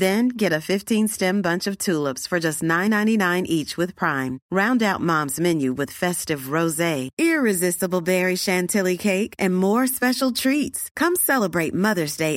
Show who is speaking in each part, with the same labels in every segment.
Speaker 1: then get fifteen bunch of tops for just nine each وائم round more special treat come celebrate mother's day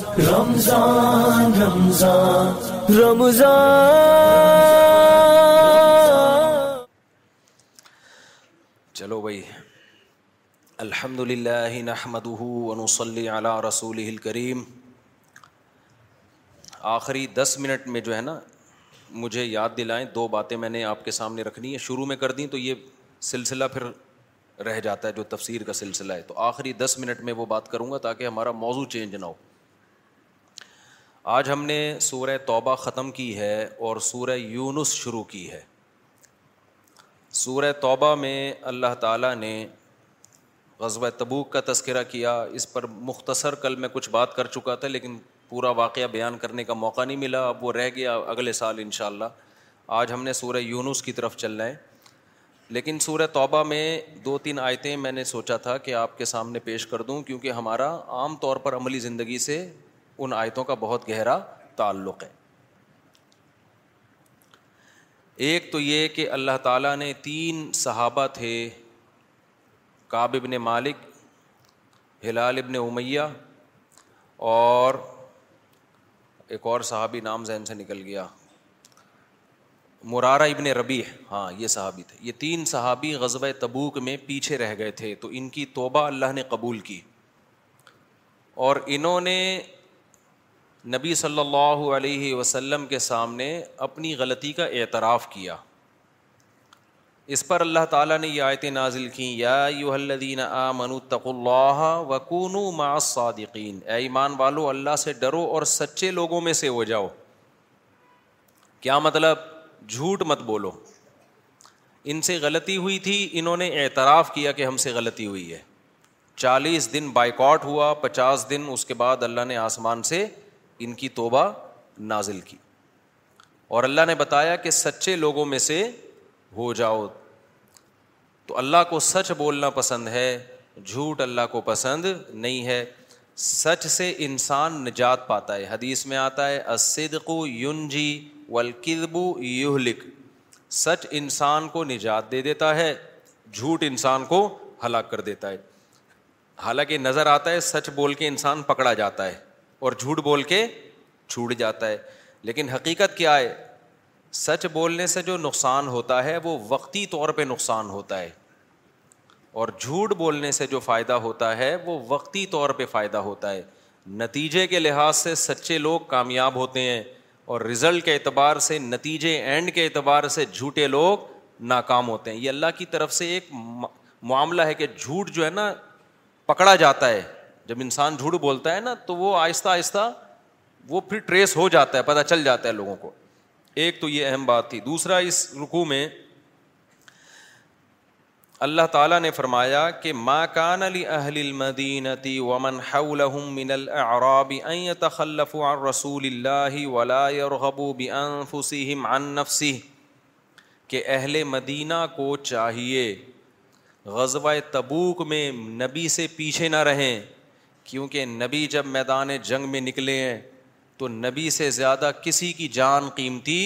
Speaker 2: Ramzan Ramzan Ramzan
Speaker 3: چلو بھائی الحمد للہ علی رسول کریم آخری دس minute میں جو ہے نا مجھے یاد دلائیں دو باتیں میں نے آپ کے سامنے رکھنی ہے شروع میں کر دیں تو یہ سلسلہ پھر رہ جاتا ہے جو تفسیر کا سلسلہ ہے تو آخری دس منٹ میں وہ بات کروں گا تاکہ ہمارا موضوع چینج نہ ہو آج ہم نے سورہ توبہ ختم کی ہے اور سورہ یونس شروع کی ہے سورہ توبہ میں اللہ تعالیٰ نے غزب تبوک کا تذکرہ کیا اس پر مختصر کل میں کچھ بات کر چکا تھا لیکن پورا واقعہ بیان کرنے کا موقع نہیں ملا اب وہ رہ گیا اگلے سال انشاءاللہ آج ہم نے سورہ یونس کی طرف چلنا ہے لیکن سورہ توبہ میں دو تین آیتیں میں نے سوچا تھا کہ آپ کے سامنے پیش کر دوں کیونکہ ہمارا عام طور پر عملی زندگی سے ان آیتوں کا بہت گہرا تعلق ہے ایک تو یہ کہ اللہ تعالیٰ نے تین صحابہ تھے کاب ابن مالک ہلال ابن عمیہ اور ایک اور صحابی نام ذہن سے نکل گیا مرارہ ابن ربیع ہاں یہ صحابی تھے یہ تین صحابی غزب تبوک میں پیچھے رہ گئے تھے تو ان کی توبہ اللہ نے قبول کی اور انہوں نے نبی صلی اللہ علیہ وسلم کے سامنے اپنی غلطی کا اعتراف کیا اس پر اللہ تعالیٰ نے یہ آیتیں نازل کیں یا یو الدین آ من تق اللہ مع صادقین ایمان والو اللہ سے ڈرو اور سچے لوگوں میں سے ہو جاؤ کیا مطلب جھوٹ مت بولو ان سے غلطی ہوئی تھی انہوں نے اعتراف کیا کہ ہم سے غلطی ہوئی ہے چالیس دن بائیکاٹ ہوا پچاس دن اس کے بعد اللہ نے آسمان سے ان کی توبہ نازل کی اور اللہ نے بتایا کہ سچے لوگوں میں سے ہو جاؤ تو اللہ کو سچ بولنا پسند ہے جھوٹ اللہ کو پسند نہیں ہے سچ سے انسان نجات پاتا ہے حدیث میں آتا ہے اسدق یونجی ون جھی و یوہلک سچ انسان کو نجات دے دیتا ہے جھوٹ انسان کو ہلاک کر دیتا ہے حالانکہ نظر آتا ہے سچ بول کے انسان پکڑا جاتا ہے اور جھوٹ بول کے چھوٹ جاتا ہے لیکن حقیقت کیا ہے سچ بولنے سے جو نقصان ہوتا ہے وہ وقتی طور پہ نقصان ہوتا ہے اور جھوٹ بولنے سے جو فائدہ ہوتا ہے وہ وقتی طور پہ فائدہ ہوتا ہے نتیجے کے لحاظ سے سچے لوگ کامیاب ہوتے ہیں اور رزلٹ کے اعتبار سے نتیجے اینڈ کے اعتبار سے جھوٹے لوگ ناکام ہوتے ہیں یہ اللہ کی طرف سے ایک معاملہ ہے کہ جھوٹ جو ہے نا پکڑا جاتا ہے جب انسان جھوٹ بولتا ہے نا تو وہ آہستہ آہستہ وہ پھر ٹریس ہو جاتا ہے پتہ چل جاتا ہے لوگوں کو ایک تو یہ اہم بات تھی دوسرا اس رکو میں اللہ تعالیٰ نے فرمایا کہ ما کان علی اہل المدینتی ومن من عن رسول اللہ ولا اور غبو عن صحیح کہ اہل مدینہ کو چاہیے غزوہ تبوک میں نبی سے پیچھے نہ رہیں کیونکہ نبی جب میدان جنگ میں نکلے ہیں تو نبی سے زیادہ کسی کی جان قیمتی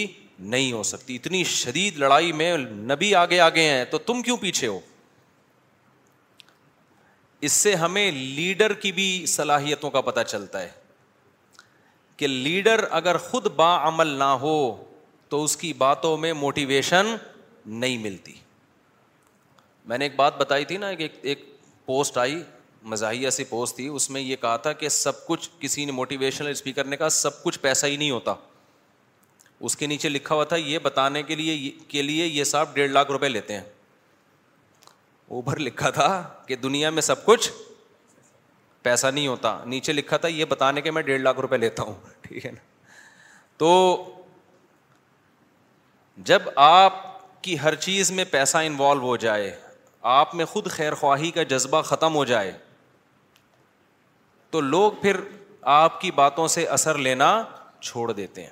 Speaker 3: نہیں ہو سکتی اتنی شدید لڑائی میں نبی آگے آگے ہیں تو تم کیوں پیچھے ہو اس سے ہمیں لیڈر کی بھی صلاحیتوں کا پتہ چلتا ہے کہ لیڈر اگر خود با عمل نہ ہو تو اس کی باتوں میں موٹیویشن نہیں ملتی میں نے ایک بات بتائی تھی نا ایک ایک پوسٹ آئی مزاحیہ سی پوسٹ تھی اس میں یہ کہا تھا کہ سب کچھ کسی نے موٹیویشنل اسپیکر نے کہا سب کچھ پیسہ ہی نہیں ہوتا اس کے نیچے لکھا ہوا تھا یہ بتانے کے لیے کے لیے یہ صاحب ڈیڑھ لاکھ روپے لیتے ہیں اوبھر لکھا تھا کہ دنیا میں سب کچھ پیسہ نہیں ہوتا نیچے لکھا تھا یہ بتانے کے میں ڈیڑھ لاکھ روپے لیتا ہوں ٹھیک ہے نا تو جب آپ کی ہر چیز میں پیسہ انوالو ہو جائے آپ میں خود خیر خواہی کا جذبہ ختم ہو جائے تو لوگ پھر آپ کی باتوں سے اثر لینا چھوڑ دیتے ہیں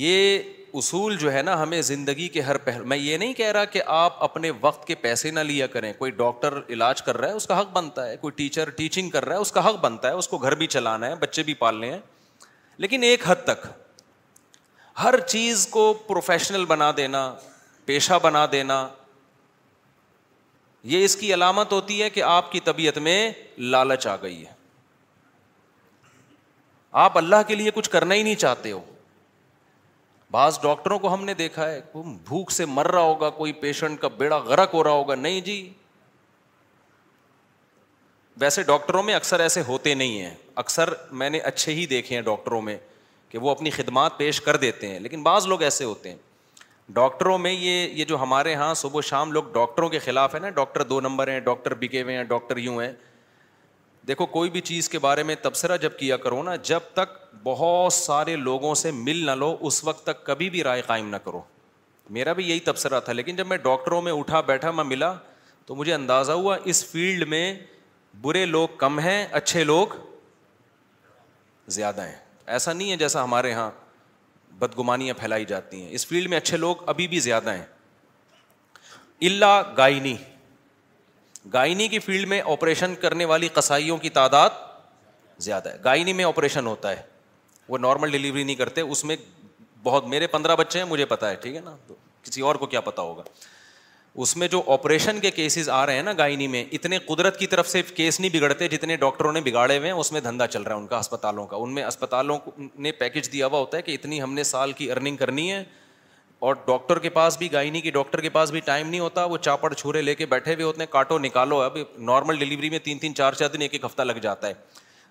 Speaker 3: یہ اصول جو ہے نا ہمیں زندگی کے ہر پہل میں یہ نہیں کہہ رہا کہ آپ اپنے وقت کے پیسے نہ لیا کریں کوئی ڈاکٹر علاج کر رہا ہے اس کا حق بنتا ہے کوئی ٹیچر ٹیچنگ کر رہا ہے اس کا حق بنتا ہے اس کو گھر بھی چلانا ہے بچے بھی پالنے ہیں لیکن ایک حد تک ہر چیز کو پروفیشنل بنا دینا پیشہ بنا دینا یہ اس کی علامت ہوتی ہے کہ آپ کی طبیعت میں لالچ آ گئی ہے آپ اللہ کے لیے کچھ کرنا ہی نہیں چاہتے ہو بعض ڈاکٹروں کو ہم نے دیکھا ہے بھوک سے مر رہا ہوگا کوئی پیشنٹ کا بیڑا غرق ہو رہا ہوگا نہیں جی ویسے ڈاکٹروں میں اکثر ایسے ہوتے نہیں ہیں اکثر میں نے اچھے ہی دیکھے ہیں ڈاکٹروں میں کہ وہ اپنی خدمات پیش کر دیتے ہیں لیکن بعض لوگ ایسے ہوتے ہیں ڈاکٹروں میں یہ یہ جو ہمارے یہاں صبح شام لوگ ڈاکٹروں کے خلاف ہیں نا ڈاکٹر دو نمبر ہیں ڈاکٹر بکے ہوئے ہیں ڈاکٹر یوں ہیں دیکھو کوئی بھی چیز کے بارے میں تبصرہ جب کیا کرو نا جب تک بہت سارے لوگوں سے مل نہ لو اس وقت تک کبھی بھی رائے قائم نہ کرو میرا بھی یہی تبصرہ تھا لیکن جب میں ڈاکٹروں میں اٹھا بیٹھا میں ملا تو مجھے اندازہ ہوا اس فیلڈ میں برے لوگ کم ہیں اچھے لوگ زیادہ ہیں ایسا نہیں ہے جیسا ہمارے یہاں بدگمانیاں پھیلائی جاتی ہیں اس فیلڈ میں اچھے لوگ ابھی بھی زیادہ ہیں اللہ گائنی گائنی کی فیلڈ میں آپریشن کرنے والی کسائیوں کی تعداد زیادہ ہے گائنی میں آپریشن ہوتا ہے وہ نارمل ڈلیوری نہیں کرتے اس میں بہت میرے پندرہ بچے ہیں مجھے پتا ہے ٹھیک ہے نا کسی اور کو کیا پتا ہوگا اس میں جو آپریشن کے کیسز آ رہے ہیں نا گائنی میں اتنے قدرت کی طرف سے کیس نہیں بگڑتے جتنے ڈاکٹروں نے بگاڑے ہوئے ہیں اس میں دھندا چل رہا ہے ان کا اسپتالوں کا ان میں اسپتالوں نے پیکج دیا ہوا ہوتا ہے کہ اتنی ہم نے سال کی ارننگ کرنی ہے اور ڈاکٹر کے پاس بھی گائنی کی ڈاکٹر کے پاس بھی ٹائم نہیں ہوتا وہ چاپڑ چھورے لے کے بیٹھے ہوئے ہوتے ہیں کاٹو نکالو اب نارمل ڈلیوری میں تین تین چار چار دن ایک ایک ہفتہ لگ جاتا ہے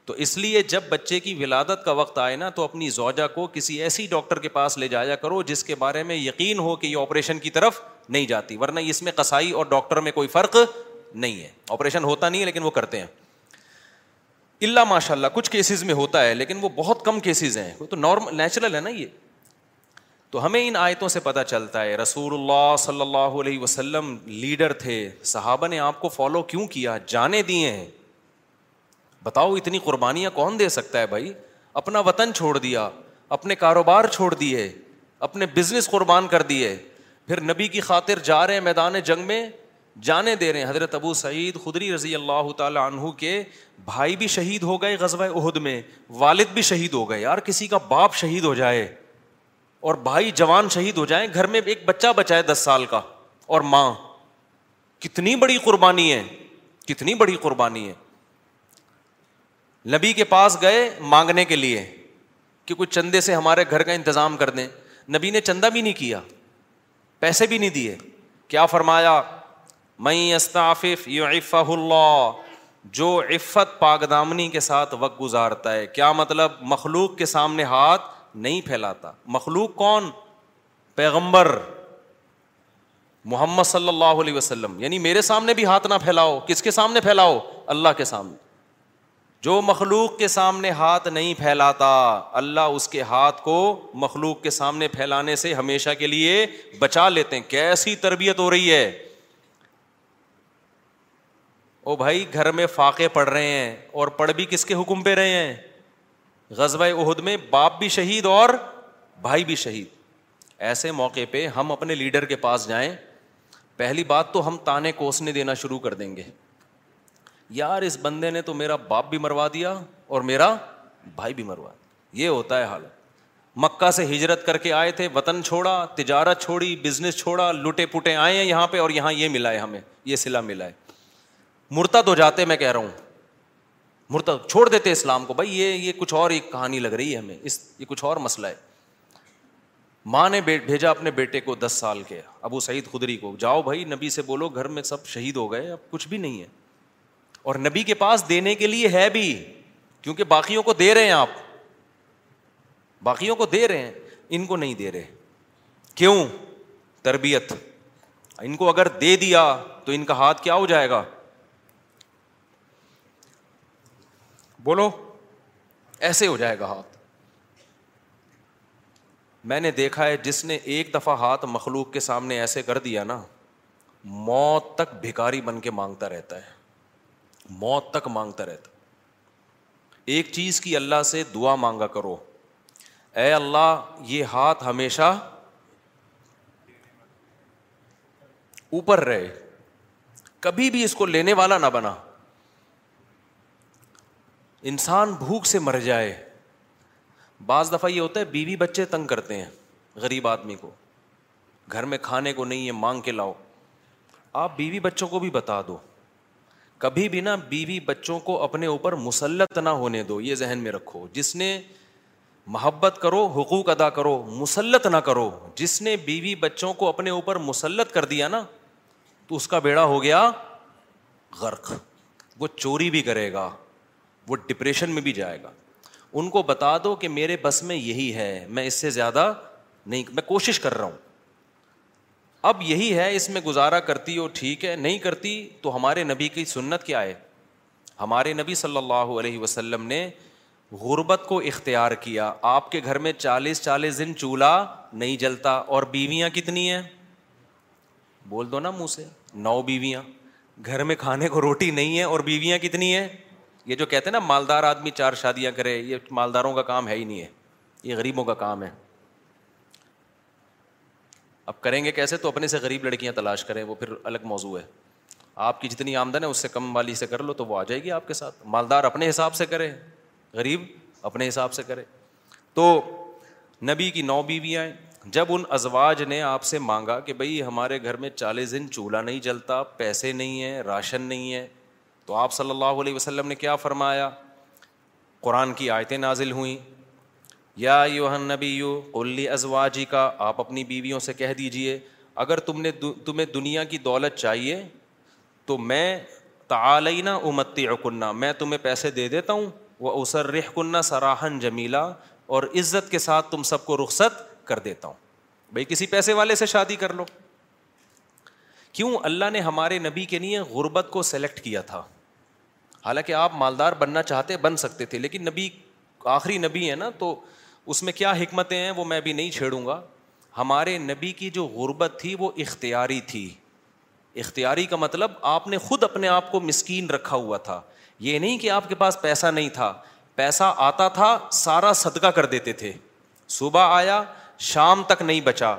Speaker 3: تو اس لیے جب بچے کی ولادت کا وقت آئے نا تو اپنی زوجہ کو کسی ایسی ڈاکٹر کے پاس لے جایا کرو جس کے بارے میں یقین ہو کہ یہ آپریشن کی طرف نہیں جاتی ورنہ اس میں کسائی اور ڈاکٹر میں کوئی فرق نہیں ہے آپریشن ہوتا نہیں ہے لیکن وہ کرتے ہیں اللہ ماشاء اللہ کچھ کیسز میں ہوتا ہے لیکن وہ بہت کم کیسز ہیں وہ تو نارمل نیچرل ہے نا یہ تو ہمیں ان آیتوں سے پتہ چلتا ہے رسول اللہ صلی اللہ علیہ وسلم لیڈر تھے صحابہ نے آپ کو فالو کیوں کیا جانے دیے ہیں بتاؤ اتنی قربانیاں کون دے سکتا ہے بھائی اپنا وطن چھوڑ دیا اپنے کاروبار چھوڑ دیے اپنے بزنس قربان کر دیے پھر نبی کی خاطر جا رہے ہیں میدان جنگ میں جانے دے رہے ہیں حضرت ابو سعید خدری رضی اللہ تعالیٰ عنہ کے بھائی بھی شہید ہو گئے غزوہ عہد میں والد بھی شہید ہو گئے یار کسی کا باپ شہید ہو جائے اور بھائی جوان شہید ہو جائیں گھر میں ایک بچہ بچائے دس سال کا اور ماں کتنی بڑی قربانی ہے کتنی بڑی قربانی ہے نبی کے پاس گئے مانگنے کے لیے کہ کچھ چندے سے ہمارے گھر کا انتظام کر دیں نبی نے چندہ بھی نہیں کیا پیسے بھی نہیں دیے کیا فرمایا میں استعفف یو اللہ جو عفت پاک دامنی کے ساتھ وقت گزارتا ہے کیا مطلب مخلوق کے سامنے ہاتھ نہیں پھیلاتا مخلوق کون پیغمبر محمد صلی اللہ علیہ وسلم یعنی میرے سامنے بھی ہاتھ نہ پھیلاؤ کس کے سامنے پھیلاؤ اللہ کے سامنے جو مخلوق کے سامنے ہاتھ نہیں پھیلاتا اللہ اس کے ہاتھ کو مخلوق کے سامنے پھیلانے سے ہمیشہ کے لیے بچا لیتے ہیں کیسی تربیت ہو رہی ہے او بھائی گھر میں فاقے پڑھ رہے ہیں اور پڑھ بھی کس کے حکم پہ رہے ہیں غزبۂ عہد میں باپ بھی شہید اور بھائی بھی شہید ایسے موقع پہ ہم اپنے لیڈر کے پاس جائیں پہلی بات تو ہم تانے کوسنے دینا شروع کر دیں گے یار اس بندے نے تو میرا باپ بھی مروا دیا اور میرا بھائی بھی مروا دیا یہ ہوتا ہے حال مکہ سے ہجرت کر کے آئے تھے وطن چھوڑا تجارت چھوڑی بزنس چھوڑا لوٹے پوٹے آئے ہیں یہاں پہ اور یہاں یہ ملا ہے ہمیں یہ سلا ملا ہے مرتا تو جاتے میں کہہ رہا ہوں مرتد چھوڑ دیتے اسلام کو بھائی یہ یہ کچھ اور ایک کہانی لگ رہی ہے ہمیں اس یہ کچھ اور مسئلہ ہے ماں نے بھیجا اپنے بیٹے کو دس سال کے ابو سعید خدری کو جاؤ بھائی نبی سے بولو گھر میں سب شہید ہو گئے اب کچھ بھی نہیں ہے اور نبی کے پاس دینے کے لیے ہے بھی کیونکہ باقیوں کو دے رہے ہیں آپ باقیوں کو دے رہے ہیں ان کو نہیں دے رہے کیوں تربیت ان کو اگر دے دیا تو ان کا ہاتھ کیا ہو جائے گا بولو ایسے ہو جائے گا ہاتھ میں نے دیکھا ہے جس نے ایک دفعہ ہاتھ مخلوق کے سامنے ایسے کر دیا نا موت تک بھکاری بن کے مانگتا رہتا ہے موت تک مانگتا رہتا ایک چیز کی اللہ سے دعا مانگا کرو اے اللہ یہ ہاتھ ہمیشہ اوپر رہے کبھی بھی اس کو لینے والا نہ بنا انسان بھوک سے مر جائے بعض دفعہ یہ ہوتا ہے بیوی بچے تنگ کرتے ہیں غریب آدمی کو گھر میں کھانے کو نہیں ہے مانگ کے لاؤ آپ بیوی بچوں کو بھی بتا دو کبھی بھی نا بیوی بچوں کو اپنے اوپر مسلط نہ ہونے دو یہ ذہن میں رکھو جس نے محبت کرو حقوق ادا کرو مسلط نہ کرو جس نے بیوی بچوں کو اپنے اوپر مسلط کر دیا نا تو اس کا بیڑا ہو گیا غرق وہ چوری بھی کرے گا وہ ڈپریشن میں بھی جائے گا ان کو بتا دو کہ میرے بس میں یہی ہے میں اس سے زیادہ نہیں میں کوشش کر رہا ہوں اب یہی ہے اس میں گزارا کرتی ہو ٹھیک ہے نہیں کرتی تو ہمارے نبی کی سنت کیا ہے ہمارے نبی صلی اللہ علیہ وسلم نے غربت کو اختیار کیا آپ کے گھر میں چالیس چالیس دن چولہا نہیں جلتا اور بیویاں کتنی ہیں بول دو نا منہ سے نو بیویاں گھر میں کھانے کو روٹی نہیں ہے اور بیویاں کتنی ہیں یہ جو کہتے ہیں نا مالدار آدمی چار شادیاں کرے یہ مالداروں کا کام ہے ہی نہیں ہے یہ غریبوں کا کام ہے اب کریں گے کیسے تو اپنے سے غریب لڑکیاں تلاش کریں وہ پھر الگ موضوع ہے آپ کی جتنی آمدن ہے اس سے کم والی سے کر لو تو وہ آ جائے گی آپ کے ساتھ مالدار اپنے حساب سے کرے غریب اپنے حساب سے کرے تو نبی کی نو بیویاں جب ان ازواج نے آپ سے مانگا کہ بھائی ہمارے گھر میں چالیس دن چولہا نہیں جلتا پیسے نہیں ہیں راشن نہیں ہے تو آپ صلی اللہ علیہ وسلم نے کیا فرمایا قرآن کی آیتیں نازل ہوئیں یا یوہن نبی یو اول ازوا جی کا آپ اپنی بیویوں سے کہہ دیجیے اگر تم نے تمہیں دنیا کی دولت چاہیے تو میں تعلینہ امتی کنہ میں تمہیں پیسے دے دیتا ہوں وہ اوسر رح کنہ سراہن جمیلا اور عزت کے ساتھ تم سب کو رخصت کر دیتا ہوں بھائی کسی پیسے والے سے شادی کر لو کیوں اللہ نے ہمارے نبی کے لیے غربت کو سلیکٹ کیا تھا حالانکہ آپ مالدار بننا چاہتے بن سکتے تھے لیکن نبی آخری نبی ہے نا تو اس میں کیا حکمتیں ہیں وہ میں بھی نہیں چھیڑوں گا ہمارے نبی کی جو غربت تھی وہ اختیاری تھی اختیاری کا مطلب آپ نے خود اپنے آپ کو مسکین رکھا ہوا تھا یہ نہیں کہ آپ کے پاس پیسہ نہیں تھا پیسہ آتا تھا سارا صدقہ کر دیتے تھے صبح آیا شام تک نہیں بچا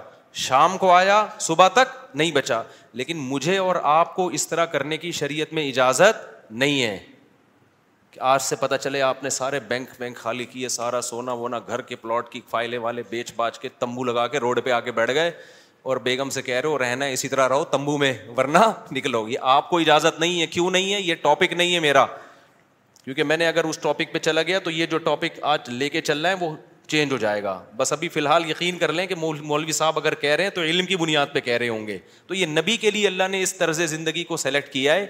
Speaker 3: شام کو آیا صبح تک نہیں بچا لیکن مجھے اور آپ کو اس طرح کرنے کی شریعت میں اجازت نہیں ہے آج سے پتا چلے آپ نے سارے بینک بینک خالی کیے سارا سونا وونا گھر کے پلاٹ کی فائلے والے بیچ باچ کے تمبو لگا کے روڈ پہ آ کے بیٹھ گئے اور بیگم سے کہہ رہے ہو رہنا اسی طرح رہو تمبو میں ورنہ نکلو یہ آپ کو اجازت نہیں ہے کیوں نہیں ہے یہ ٹاپک نہیں ہے میرا کیونکہ میں نے اگر اس ٹاپک پہ چلا گیا تو یہ جو ٹاپک آج لے کے چل رہا ہے وہ چینج ہو جائے گا بس ابھی فی الحال یقین کر لیں کہ مولوی صاحب اگر کہہ رہے ہیں تو علم کی بنیاد پہ کہہ رہے ہوں گے تو یہ نبی کے لیے اللہ نے اس طرز زندگی کو سلیکٹ کیا ہے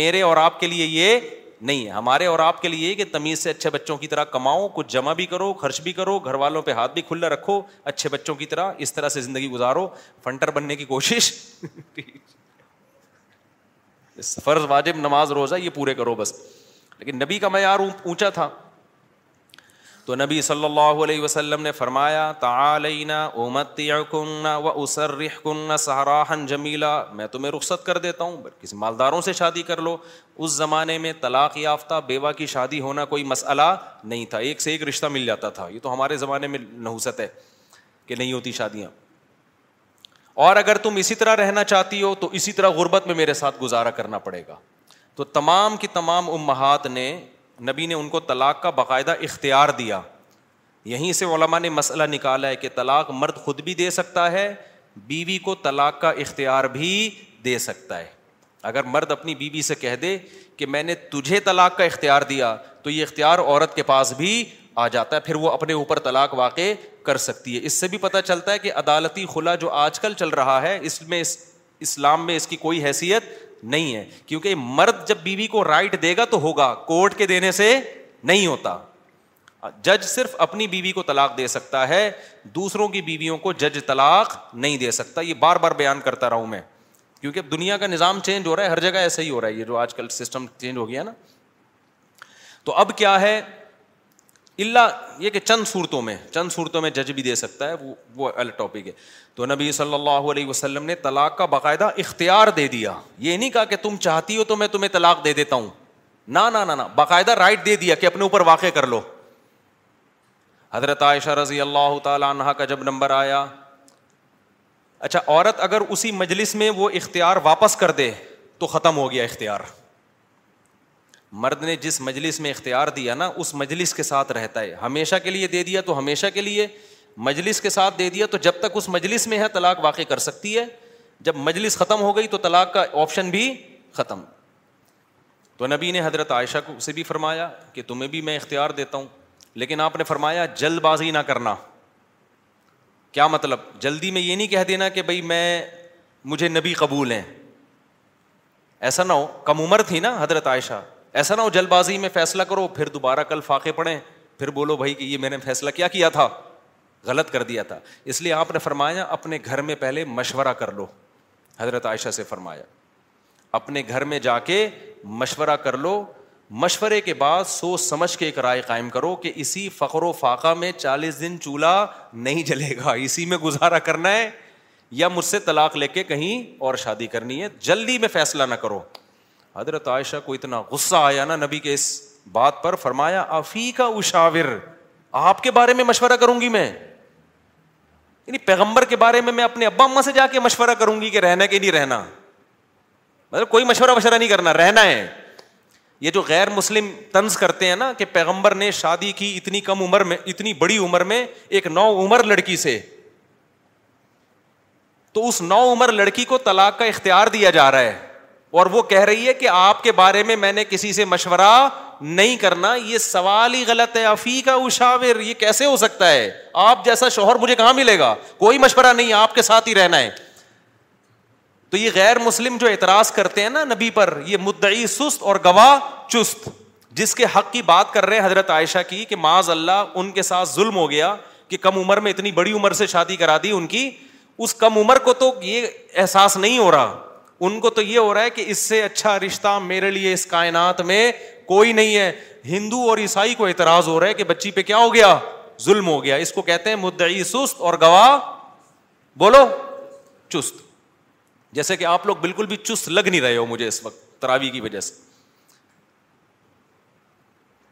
Speaker 3: میرے اور آپ کے لیے یہ نہیں ہے ہمارے اور آپ کے لیے کہ تمیز سے اچھے بچوں کی طرح کماؤ کچھ جمع بھی کرو خرچ بھی کرو گھر والوں پہ ہاتھ بھی کھلا رکھو اچھے بچوں کی طرح اس طرح سے زندگی گزارو فنٹر بننے کی کوشش فرض واجب نماز روزہ یہ پورے کرو بس لیکن نبی کا معیار اونچا تھا تو نبی صلی اللہ علیہ وسلم نے فرمایا کن سہراہن جمیلا میں تمہیں رخصت کر دیتا ہوں کسی مالداروں سے شادی کر لو اس زمانے میں طلاق یافتہ بیوہ کی شادی ہونا کوئی مسئلہ نہیں تھا ایک سے ایک رشتہ مل جاتا تھا یہ تو ہمارے زمانے میں نحوست ہے کہ نہیں ہوتی شادیاں اور اگر تم اسی طرح رہنا چاہتی ہو تو اسی طرح غربت میں میرے ساتھ گزارا کرنا پڑے گا تو تمام کی تمام امہات نے نبی نے ان کو طلاق کا باقاعدہ اختیار دیا یہیں سے علماء نے مسئلہ نکالا ہے کہ طلاق مرد خود بھی دے سکتا ہے بیوی کو طلاق کا اختیار بھی دے سکتا ہے اگر مرد اپنی بیوی بی سے کہہ دے کہ میں نے تجھے طلاق کا اختیار دیا تو یہ اختیار عورت کے پاس بھی آ جاتا ہے پھر وہ اپنے اوپر طلاق واقع کر سکتی ہے اس سے بھی پتہ چلتا ہے کہ عدالتی خلا جو آج کل چل رہا ہے اس میں اس اسلام میں اس کی کوئی حیثیت نہیں ہے کیونکہ مرد جب بیوی بی کو رائٹ دے گا تو ہوگا کورٹ کے دینے سے نہیں ہوتا جج صرف اپنی بیوی بی کو طلاق دے سکتا ہے دوسروں کی بیویوں کو جج طلاق نہیں دے سکتا یہ بار بار بیان کرتا رہا ہوں میں کیونکہ اب دنیا کا نظام چینج ہو رہا ہے ہر جگہ ایسا ہی ہو رہا ہے یہ جو آج کل سسٹم چینج ہو گیا نا تو اب کیا ہے اللہ یہ کہ چند صورتوں میں چند صورتوں میں جج بھی دے سکتا ہے وہ وہ الگ ٹاپک ہے تو نبی صلی اللہ علیہ وسلم نے طلاق کا باقاعدہ اختیار دے دیا یہ نہیں کہا کہ تم چاہتی ہو تو میں تمہیں طلاق دے دیتا ہوں نہ نہ باقاعدہ رائٹ دے دیا کہ اپنے اوپر واقع کر لو حضرت عائشہ رضی اللہ تعالیٰ عنہ کا جب نمبر آیا اچھا عورت اگر اسی مجلس میں وہ اختیار واپس کر دے تو ختم ہو گیا اختیار مرد نے جس مجلس میں اختیار دیا نا اس مجلس کے ساتھ رہتا ہے ہمیشہ کے لیے دے دیا تو ہمیشہ کے لیے مجلس کے ساتھ دے دیا تو جب تک اس مجلس میں ہے طلاق واقع کر سکتی ہے جب مجلس ختم ہو گئی تو طلاق کا آپشن بھی ختم تو نبی نے حضرت عائشہ کو سے بھی فرمایا کہ تمہیں بھی میں اختیار دیتا ہوں لیکن آپ نے فرمایا جلد بازی نہ کرنا کیا مطلب جلدی میں یہ نہیں کہہ دینا کہ بھائی میں مجھے نبی قبول ہیں ایسا نہ ہو کم عمر تھی نا حضرت عائشہ ایسا نہ ہو جلد بازی میں فیصلہ کرو پھر دوبارہ کل فاقے پڑھیں پھر بولو بھائی کہ یہ میں نے فیصلہ کیا کیا تھا غلط کر دیا تھا اس لیے آپ نے فرمایا اپنے گھر میں پہلے مشورہ کر لو حضرت عائشہ سے فرمایا اپنے گھر میں جا کے مشورہ کر لو مشورے کے بعد سوچ سمجھ کے ایک رائے قائم کرو کہ اسی فخر و فاقہ میں چالیس دن چولہا نہیں جلے گا اسی میں گزارا کرنا ہے یا مجھ سے طلاق لے کے کہیں اور شادی کرنی ہے جلدی میں فیصلہ نہ کرو حضرت عائشہ کو اتنا غصہ آیا نا نبی کے اس بات پر فرمایا افیقہ اشاور آپ کے بارے میں مشورہ کروں گی میں یعنی پیغمبر کے بارے میں میں اپنے ابا اما سے جا کے مشورہ کروں گی کہ رہنا کہ نہیں رہنا مطلب کوئی مشورہ وشورہ نہیں کرنا رہنا ہے یہ جو غیر مسلم طنز کرتے ہیں نا کہ پیغمبر نے شادی کی اتنی کم عمر میں اتنی بڑی عمر میں ایک نو عمر لڑکی سے تو اس نو عمر لڑکی کو طلاق کا اختیار دیا جا رہا ہے اور وہ کہہ رہی ہے کہ آپ کے بارے میں میں نے کسی سے مشورہ نہیں کرنا یہ سوال ہی غلط ہے افی کا اشاور یہ کیسے ہو سکتا ہے آپ جیسا شوہر مجھے کہاں ملے گا کوئی مشورہ نہیں آپ کے ساتھ ہی رہنا ہے تو یہ غیر مسلم جو اعتراض کرتے ہیں نا نبی پر یہ مدعی سست اور گواہ چست جس کے حق کی بات کر رہے ہیں حضرت عائشہ کی کہ معاذ اللہ ان کے ساتھ ظلم ہو گیا کہ کم عمر میں اتنی بڑی عمر سے شادی کرا دی ان کی اس کم عمر کو تو یہ احساس نہیں ہو رہا ان کو تو یہ ہو رہا ہے کہ اس سے اچھا رشتہ میرے لیے اس کائنات میں کوئی نہیں ہے ہندو اور عیسائی کو اعتراض ہو رہا ہے کہ بچی پہ کیا ہو گیا ظلم ہو گیا اس کو کہتے ہیں مدعی سست اور گواہ بولو چست جیسے کہ آپ لوگ بالکل بھی چست لگ نہیں رہے ہو مجھے اس وقت تراوی کی وجہ سے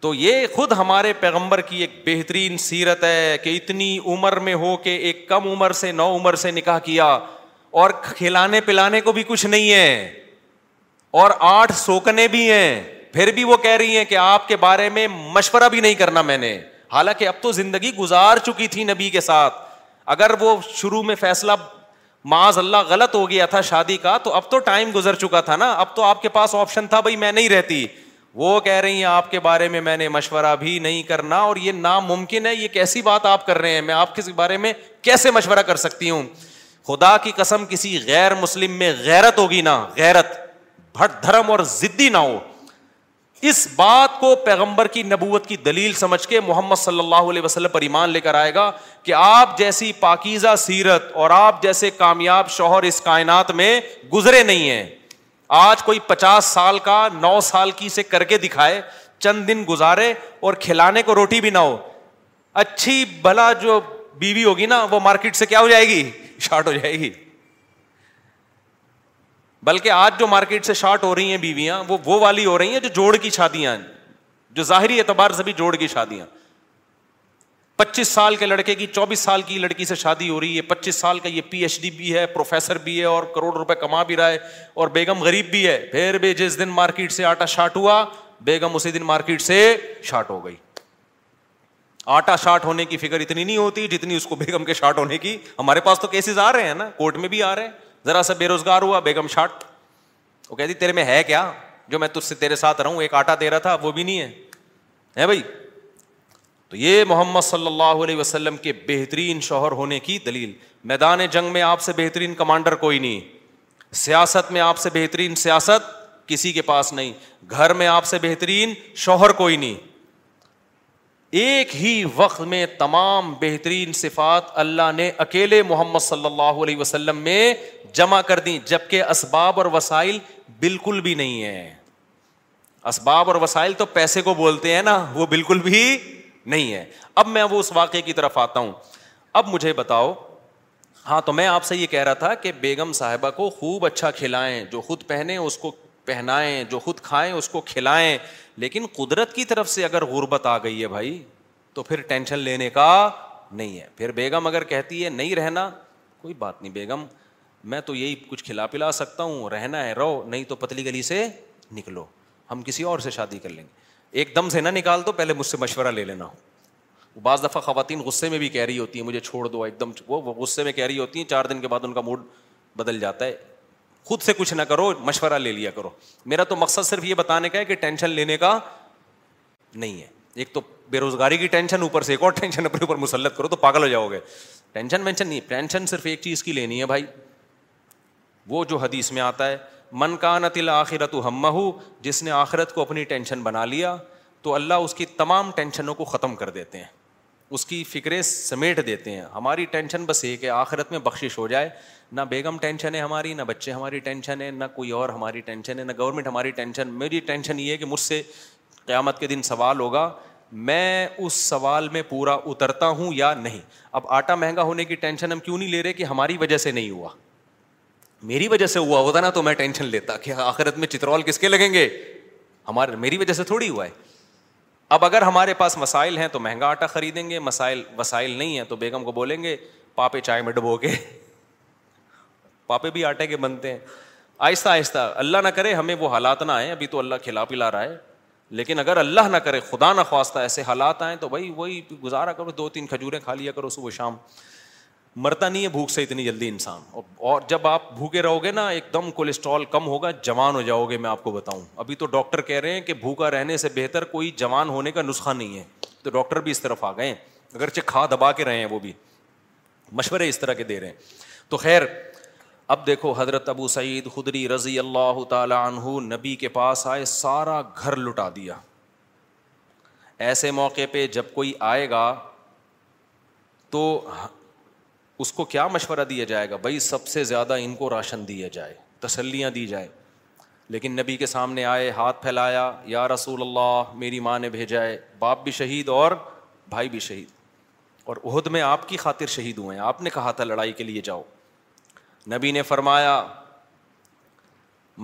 Speaker 3: تو یہ خود ہمارے پیغمبر کی ایک بہترین سیرت ہے کہ اتنی عمر میں ہو کے ایک کم عمر سے نو عمر سے نکاح کیا اور کھلانے پلانے کو بھی کچھ نہیں ہے اور آٹھ سوکنے بھی ہیں پھر بھی وہ کہہ رہی ہیں کہ آپ کے بارے میں مشورہ بھی نہیں کرنا میں نے حالانکہ اب تو زندگی گزار چکی تھی نبی کے ساتھ اگر وہ شروع میں فیصلہ معاذ اللہ غلط ہو گیا تھا شادی کا تو اب تو ٹائم گزر چکا تھا نا اب تو آپ کے پاس آپشن تھا بھائی میں نہیں رہتی وہ کہہ رہی ہیں آپ کے بارے میں میں نے مشورہ بھی نہیں کرنا اور یہ ناممکن ہے یہ کیسی بات آپ کر رہے ہیں میں آپ کے بارے میں کیسے مشورہ کر سکتی ہوں خدا کی قسم کسی غیر مسلم میں غیرت ہوگی نا غیرت بھٹ دھرم اور ضدی نہ ہو اس بات کو پیغمبر کی نبوت کی دلیل سمجھ کے محمد صلی اللہ علیہ وسلم پر ایمان لے کر آئے گا کہ آپ جیسی پاکیزہ سیرت اور آپ جیسے کامیاب شوہر اس کائنات میں گزرے نہیں ہیں آج کوئی پچاس سال کا نو سال کی سے کر کے دکھائے چند دن گزارے اور کھلانے کو روٹی بھی نہ ہو اچھی بھلا جو بیوی ہوگی نا وہ مارکیٹ سے کیا ہو جائے گی شارٹ ہو جائے گی بلکہ آج جو مارکیٹ سے شارٹ ہو رہی ہیں بیویاں وہ وہ والی ہو رہی ہیں جو جوڑ کی شادیاں ہیں جو ظاہری اعتبار سے بھی جوڑ کی شادیاں پچیس سال کے لڑکے کی چوبیس سال کی لڑکی سے شادی ہو رہی ہے پچیس سال کا یہ پی ایچ ڈی بھی ہے پروفیسر بھی ہے اور کروڑ روپے کما بھی رہا ہے اور بیگم غریب بھی ہے پھر بھی جس دن مارکیٹ سے آٹا شارٹ ہوا بیگم اسی دن مارکیٹ سے شارٹ ہو گئی آٹا شارٹ ہونے کی فکر اتنی نہیں ہوتی جتنی اس کو بیگم کے شارٹ ہونے کی ہمارے پاس تو کیسز آ رہے ہیں نا کورٹ میں بھی آ رہے ہیں ذرا سا بے روزگار ہوا بیگم شاٹ وہ کہتی تیرے میں ہے کیا جو میں سے تیرے ساتھ رہوں ایک آٹا دے رہا تھا وہ بھی نہیں ہے ہے بھائی تو یہ محمد صلی اللہ علیہ وسلم کے بہترین شوہر ہونے کی دلیل میدان جنگ میں آپ سے بہترین کمانڈر کوئی نہیں سیاست میں آپ سے بہترین سیاست کسی کے پاس نہیں گھر میں آپ سے بہترین شوہر کوئی نہیں ایک ہی وقت میں تمام بہترین صفات اللہ نے اکیلے محمد صلی اللہ علیہ وسلم میں جمع کر دی جبکہ اسباب اور وسائل بالکل بھی نہیں ہے اسباب اور وسائل تو پیسے کو بولتے ہیں نا وہ بالکل بھی نہیں ہے اب میں وہ اس واقعے کی طرف آتا ہوں اب مجھے بتاؤ ہاں تو میں آپ سے یہ کہہ رہا تھا کہ بیگم صاحبہ کو خوب اچھا کھلائیں جو خود پہنے اس کو پہنائیں جو خود کھائیں اس کو کھلائیں لیکن قدرت کی طرف سے اگر غربت آ گئی ہے بھائی تو پھر ٹینشن لینے کا نہیں ہے پھر بیگم اگر کہتی ہے نہیں رہنا کوئی بات نہیں بیگم میں تو یہی کچھ کھلا پلا سکتا ہوں رہنا ہے رہو نہیں تو پتلی گلی سے نکلو ہم کسی اور سے شادی کر لیں گے ایک دم سے نہ نکال دو پہلے مجھ سے مشورہ لے لینا ہو بعض دفعہ خواتین غصے میں بھی کہہ رہی ہوتی ہیں مجھے چھوڑ دو ایک دم وہ غصے میں کہہ رہی ہوتی ہیں چار دن کے بعد ان کا موڈ بدل جاتا ہے خود سے کچھ نہ کرو مشورہ لے لیا کرو میرا تو مقصد صرف یہ بتانے کا ہے کہ ٹینشن لینے کا نہیں ہے ایک تو بے روزگاری کی ٹینشن اوپر سے ایک اور ٹینشن اپنے اوپر مسلط کرو تو پاگل ہو جاؤ گے ٹینشن وینشن نہیں ٹینشن صرف ایک چیز کی لینی ہے بھائی وہ جو حدیث میں آتا ہے من کا نتل آخرت و ہم جس نے آخرت کو اپنی ٹینشن بنا لیا تو اللہ اس کی تمام ٹینشنوں کو ختم کر دیتے ہیں اس کی فکریں سمیٹ دیتے ہیں ہماری ٹینشن بس یہ ہے کہ آخرت میں بخش ہو جائے نہ بیگم ٹینشن ہے ہماری نہ بچے ہماری ٹینشن ہے نہ کوئی اور ہماری ٹینشن ہے نہ گورنمنٹ ہماری ٹینشن میری ٹینشن یہ ہے کہ مجھ سے قیامت کے دن سوال ہوگا میں اس سوال میں پورا اترتا ہوں یا نہیں اب آٹا مہنگا ہونے کی ٹینشن ہم کیوں نہیں لے رہے کہ ہماری وجہ سے نہیں ہوا میری وجہ سے ہوا ہوتا نا تو میں ٹینشن لیتا کہ آخرت میں چترول کس کے لگیں گے ہمارے میری وجہ سے تھوڑی ہوا ہے اب اگر ہمارے پاس مسائل ہیں تو مہنگا آٹا خریدیں گے مسائل وسائل نہیں ہیں تو بیگم کو بولیں گے پاپے چائے میں ڈبو کے پاپے بھی آٹے کے بنتے ہیں آہستہ آہستہ اللہ نہ کرے ہمیں وہ حالات نہ آئیں ابھی تو اللہ کھلا پلا رہا ہے لیکن اگر اللہ نہ کرے خدا نہ خواستہ ایسے حالات آئیں تو بھائی وہی گزارا کرو دو تین کھجوریں کھا لیا کرو صبح شام مرتا نہیں ہے بھوک سے اتنی جلدی انسان اور جب آپ بھوکے رہو گے نا ایک دم کولیسٹرول کم ہوگا جوان ہو جاؤ گے میں آپ کو بتاؤں ابھی تو ڈاکٹر کہہ رہے ہیں کہ بھوکا رہنے سے بہتر کوئی جوان ہونے کا نسخہ نہیں ہے تو ڈاکٹر بھی اس طرف آ گئے اگرچہ کھا دبا کے رہے ہیں وہ بھی مشورے اس طرح کے دے رہے ہیں تو خیر اب دیکھو حضرت ابو سعید خدری رضی اللہ تعالیٰ عنہ نبی کے پاس آئے سارا گھر لٹا دیا ایسے موقع پہ جب کوئی آئے گا تو اس کو کیا مشورہ دیا جائے گا بھائی سب سے زیادہ ان کو راشن دیا جائے تسلیاں دی جائیں لیکن نبی کے سامنے آئے ہاتھ پھیلایا یا رسول اللہ میری ماں نے بھیجا ہے باپ بھی شہید اور بھائی بھی شہید اور عہد میں آپ کی خاطر شہید ہوئے ہیں آپ نے کہا تھا لڑائی کے لیے جاؤ نبی نے فرمایا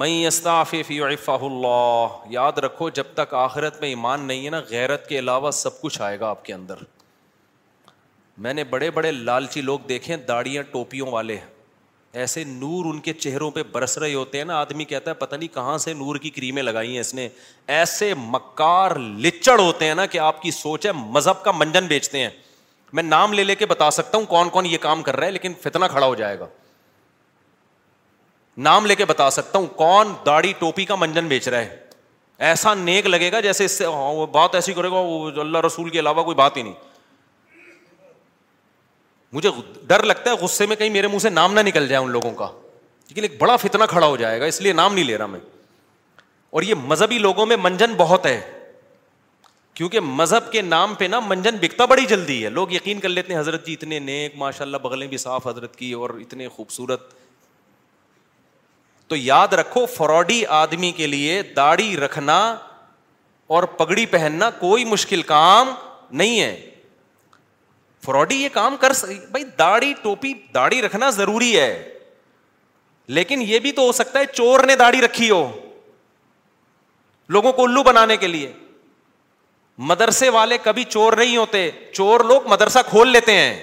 Speaker 3: میں استاف اللہ یاد رکھو جب تک آخرت میں ایمان نہیں ہے نا غیرت کے علاوہ سب کچھ آئے گا آپ کے اندر میں نے بڑے بڑے لالچی لوگ دیکھے ہیں داڑیاں ٹوپیوں والے ایسے نور ان کے چہروں پہ برس رہے ہوتے ہیں نا آدمی کہتا ہے پتہ نہیں کہاں سے نور کی کریمیں لگائی ہیں اس نے ایسے مکار لچڑ ہوتے ہیں نا کہ آپ کی سوچ ہے مذہب کا منجن بیچتے ہیں میں نام لے لے کے بتا سکتا ہوں کون کون یہ کام کر رہا ہے لیکن فتنا کھڑا ہو جائے گا نام لے کے بتا سکتا ہوں کون داڑھی ٹوپی کا منجن بیچ رہا ہے ایسا نیک لگے گا جیسے اس سے ہاں، بات ایسی کرے گا اللہ رسول کے علاوہ کوئی بات ہی نہیں مجھے ڈر لگتا ہے غصے میں کہیں میرے منہ سے نام نہ نکل جائے ان لوگوں کا لیکن ایک بڑا فتنا کھڑا ہو جائے گا اس لیے نام نہیں لے رہا میں اور یہ مذہبی لوگوں میں منجن بہت ہے کیونکہ مذہب کے نام پہ نا منجن بکتا بڑی جلدی ہے لوگ یقین کر لیتے ہیں حضرت جی اتنے نیک ماشاء اللہ بغلیں بھی صاف حضرت کی اور اتنے خوبصورت تو یاد رکھو فراڈی آدمی کے لیے داڑھی رکھنا اور پگڑی پہننا کوئی مشکل کام نہیں ہے فراڈی یہ کام کر بھائی داڑھی ٹوپی داڑھی رکھنا ضروری ہے لیکن یہ بھی تو ہو سکتا ہے چور نے داڑھی رکھی ہو لوگوں کو الو بنانے کے لیے مدرسے والے کبھی چور نہیں ہوتے چور لوگ مدرسہ کھول لیتے ہیں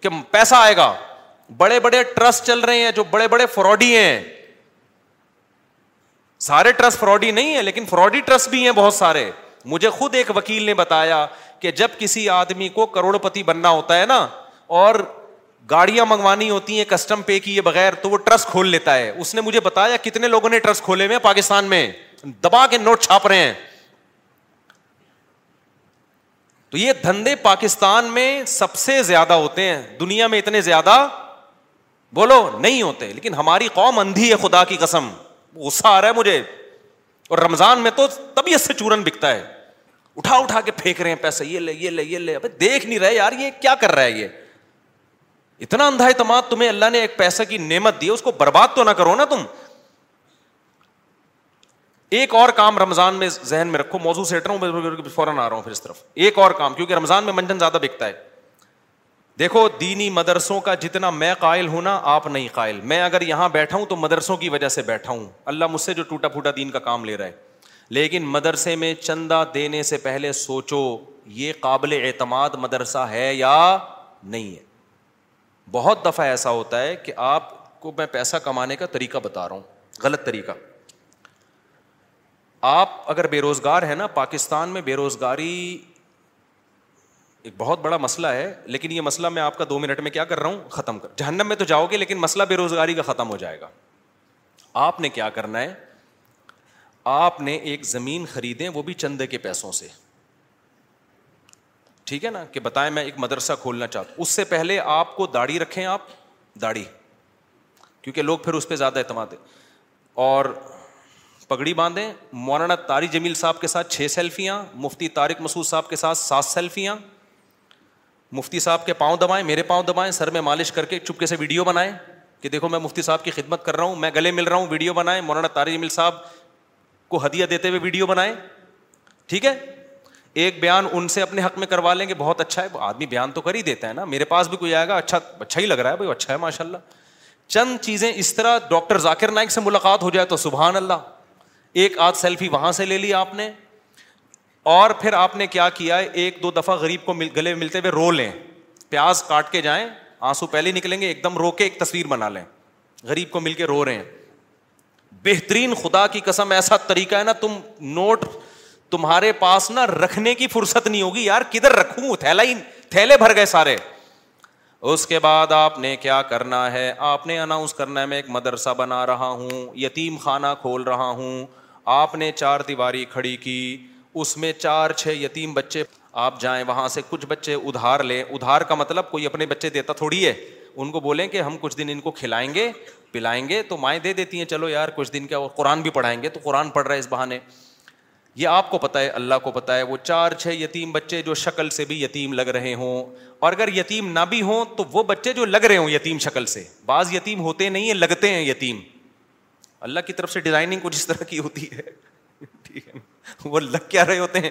Speaker 3: کہ پیسہ آئے گا بڑے بڑے ٹرسٹ چل رہے ہیں جو بڑے بڑے فراڈی ہیں سارے ٹرسٹ فراڈی نہیں ہے لیکن فراڈی ٹرسٹ بھی ہیں بہت سارے مجھے خود ایک وکیل نے بتایا کہ جب کسی آدمی کو کروڑ پتی بننا ہوتا ہے نا اور گاڑیاں منگوانی ہوتی ہیں کسٹم پے کیے بغیر تو وہ ٹرسٹ کھول لیتا ہے اس نے مجھے بتایا کتنے لوگوں نے ٹرسٹ کھولے ہوئے پاکستان میں دبا کے نوٹ چھاپ رہے ہیں تو یہ دھندے پاکستان میں سب سے زیادہ ہوتے ہیں دنیا میں اتنے زیادہ بولو نہیں ہوتے لیکن ہماری قوم اندھی ہے خدا کی قسم غصہ آ رہا ہے مجھے اور رمضان میں تو طبیعت سے چورن بکتا ہے اٹھا اٹھا کے پھینک رہے ہیں پیسے یہ لے یہ لے یہ لے دیکھ نہیں رہے یار یہ کیا کر رہا ہے یہ اتنا اندھا اعتماد تمہیں اللہ نے ایک پیسے کی نعمت دی اس کو برباد تو نہ کرو نا تم ایک اور کام رمضان میں ذہن میں رکھو موضوع ہٹ رہا ہوں فوراً آ رہا ہوں پھر اس طرف ایک اور کام کیونکہ رمضان میں منجن زیادہ بکتا ہے دیکھو دینی مدرسوں کا جتنا میں قائل ہوں نا آپ نہیں قائل میں اگر یہاں بیٹھا ہوں تو مدرسوں کی وجہ سے بیٹھا ہوں اللہ مجھ سے جو ٹوٹا پھوٹا دین کا کام لے رہا ہے لیکن مدرسے میں چندہ دینے سے پہلے سوچو یہ قابل اعتماد مدرسہ ہے یا نہیں ہے بہت دفعہ ایسا ہوتا ہے کہ آپ کو میں پیسہ کمانے کا طریقہ بتا رہا ہوں غلط طریقہ آپ اگر بے روزگار ہیں نا پاکستان میں بے روزگاری ایک بہت بڑا مسئلہ ہے لیکن یہ مسئلہ میں آپ کا دو منٹ میں کیا کر رہا ہوں ختم کر جہنم میں تو جاؤ گے لیکن مسئلہ بے روزگاری کا ختم ہو جائے گا آپ نے کیا کرنا ہے آپ نے ایک زمین خریدیں وہ بھی چندے کے پیسوں سے ٹھیک ہے نا کہ بتائیں میں ایک مدرسہ کھولنا چاہتا ہوں اس سے پہلے آپ کو داڑھی رکھیں آپ داڑھی کیونکہ لوگ پھر اس پہ زیادہ اعتماد ہے اور پگڑی باندھیں مولانا تاری جمیل صاحب کے ساتھ چھ سیلفیاں مفتی طارق مسعود صاحب کے ساتھ سات سیلفیاں مفتی صاحب کے پاؤں دبائیں میرے پاؤں دبائیں سر میں مالش کر کے چپکے سے ویڈیو بنائیں کہ دیکھو میں مفتی صاحب کی خدمت کر رہا ہوں میں گلے مل رہا ہوں ویڈیو بنائیں مولانا تاری جمیل صاحب کو ہدیہ دیتے ہوئے ویڈیو بنائے ٹھیک ہے ایک بیان ان سے اپنے حق میں کروا لیں گے بہت اچھا ہے آدمی بیان تو کر ہی دیتا ہے نا میرے پاس بھی کوئی آئے گا اچھا اچھا ہی لگ رہا ہے بھائی اچھا ہے ماشاء اللہ چند چیزیں اس طرح ڈاکٹر ذاکر نائک سے ملاقات ہو جائے تو سبحان اللہ ایک آدھ سیلفی وہاں سے لے لی آپ نے اور پھر آپ نے کیا کیا ایک دو دفعہ غریب کو مل گلے ملتے ہوئے رو لیں پیاز کاٹ کے جائیں آنسو پہلے نکلیں گے ایک دم رو کے ایک تصویر بنا لیں غریب کو مل کے رو رہے ہیں بہترین خدا کی قسم ایسا طریقہ ہے نا تم نوٹ تمہارے پاس نہ رکھنے کی فرصت نہیں ہوگی یار کدھر رکھوں تھیلا ہی تھیلے بھر گئے سارے اس کے بعد آپ آپ نے نے کیا کرنا کرنا ہے ہے اناؤنس میں ایک مدرسہ بنا رہا ہوں یتیم خانہ کھول رہا ہوں آپ نے چار دیواری کھڑی کی اس میں چار چھ یتیم بچے آپ جائیں وہاں سے کچھ بچے ادھار لیں ادھار کا مطلب کوئی اپنے بچے دیتا تھوڑی ہے ان کو بولیں کہ ہم کچھ دن ان کو کھلائیں گے پلائیں گے تو مائیں دے دیتی ہیں چلو یار کچھ دن کا اور قرآن بھی پڑھائیں گے تو قرآن پڑھ رہا ہے اس بہانے یہ آپ کو پتا ہے اللہ کو پتا ہے وہ چار چھ یتیم بچے جو شکل سے بھی یتیم لگ رہے ہوں اور اگر یتیم نہ بھی ہوں تو وہ بچے جو لگ رہے ہوں یتیم شکل سے بعض یتیم ہوتے نہیں ہیں لگتے ہیں یتیم اللہ کی طرف سے ڈیزائننگ کچھ اس طرح کی ہوتی ہے ٹھیک ہے وہ لگ کیا رہے ہوتے ہیں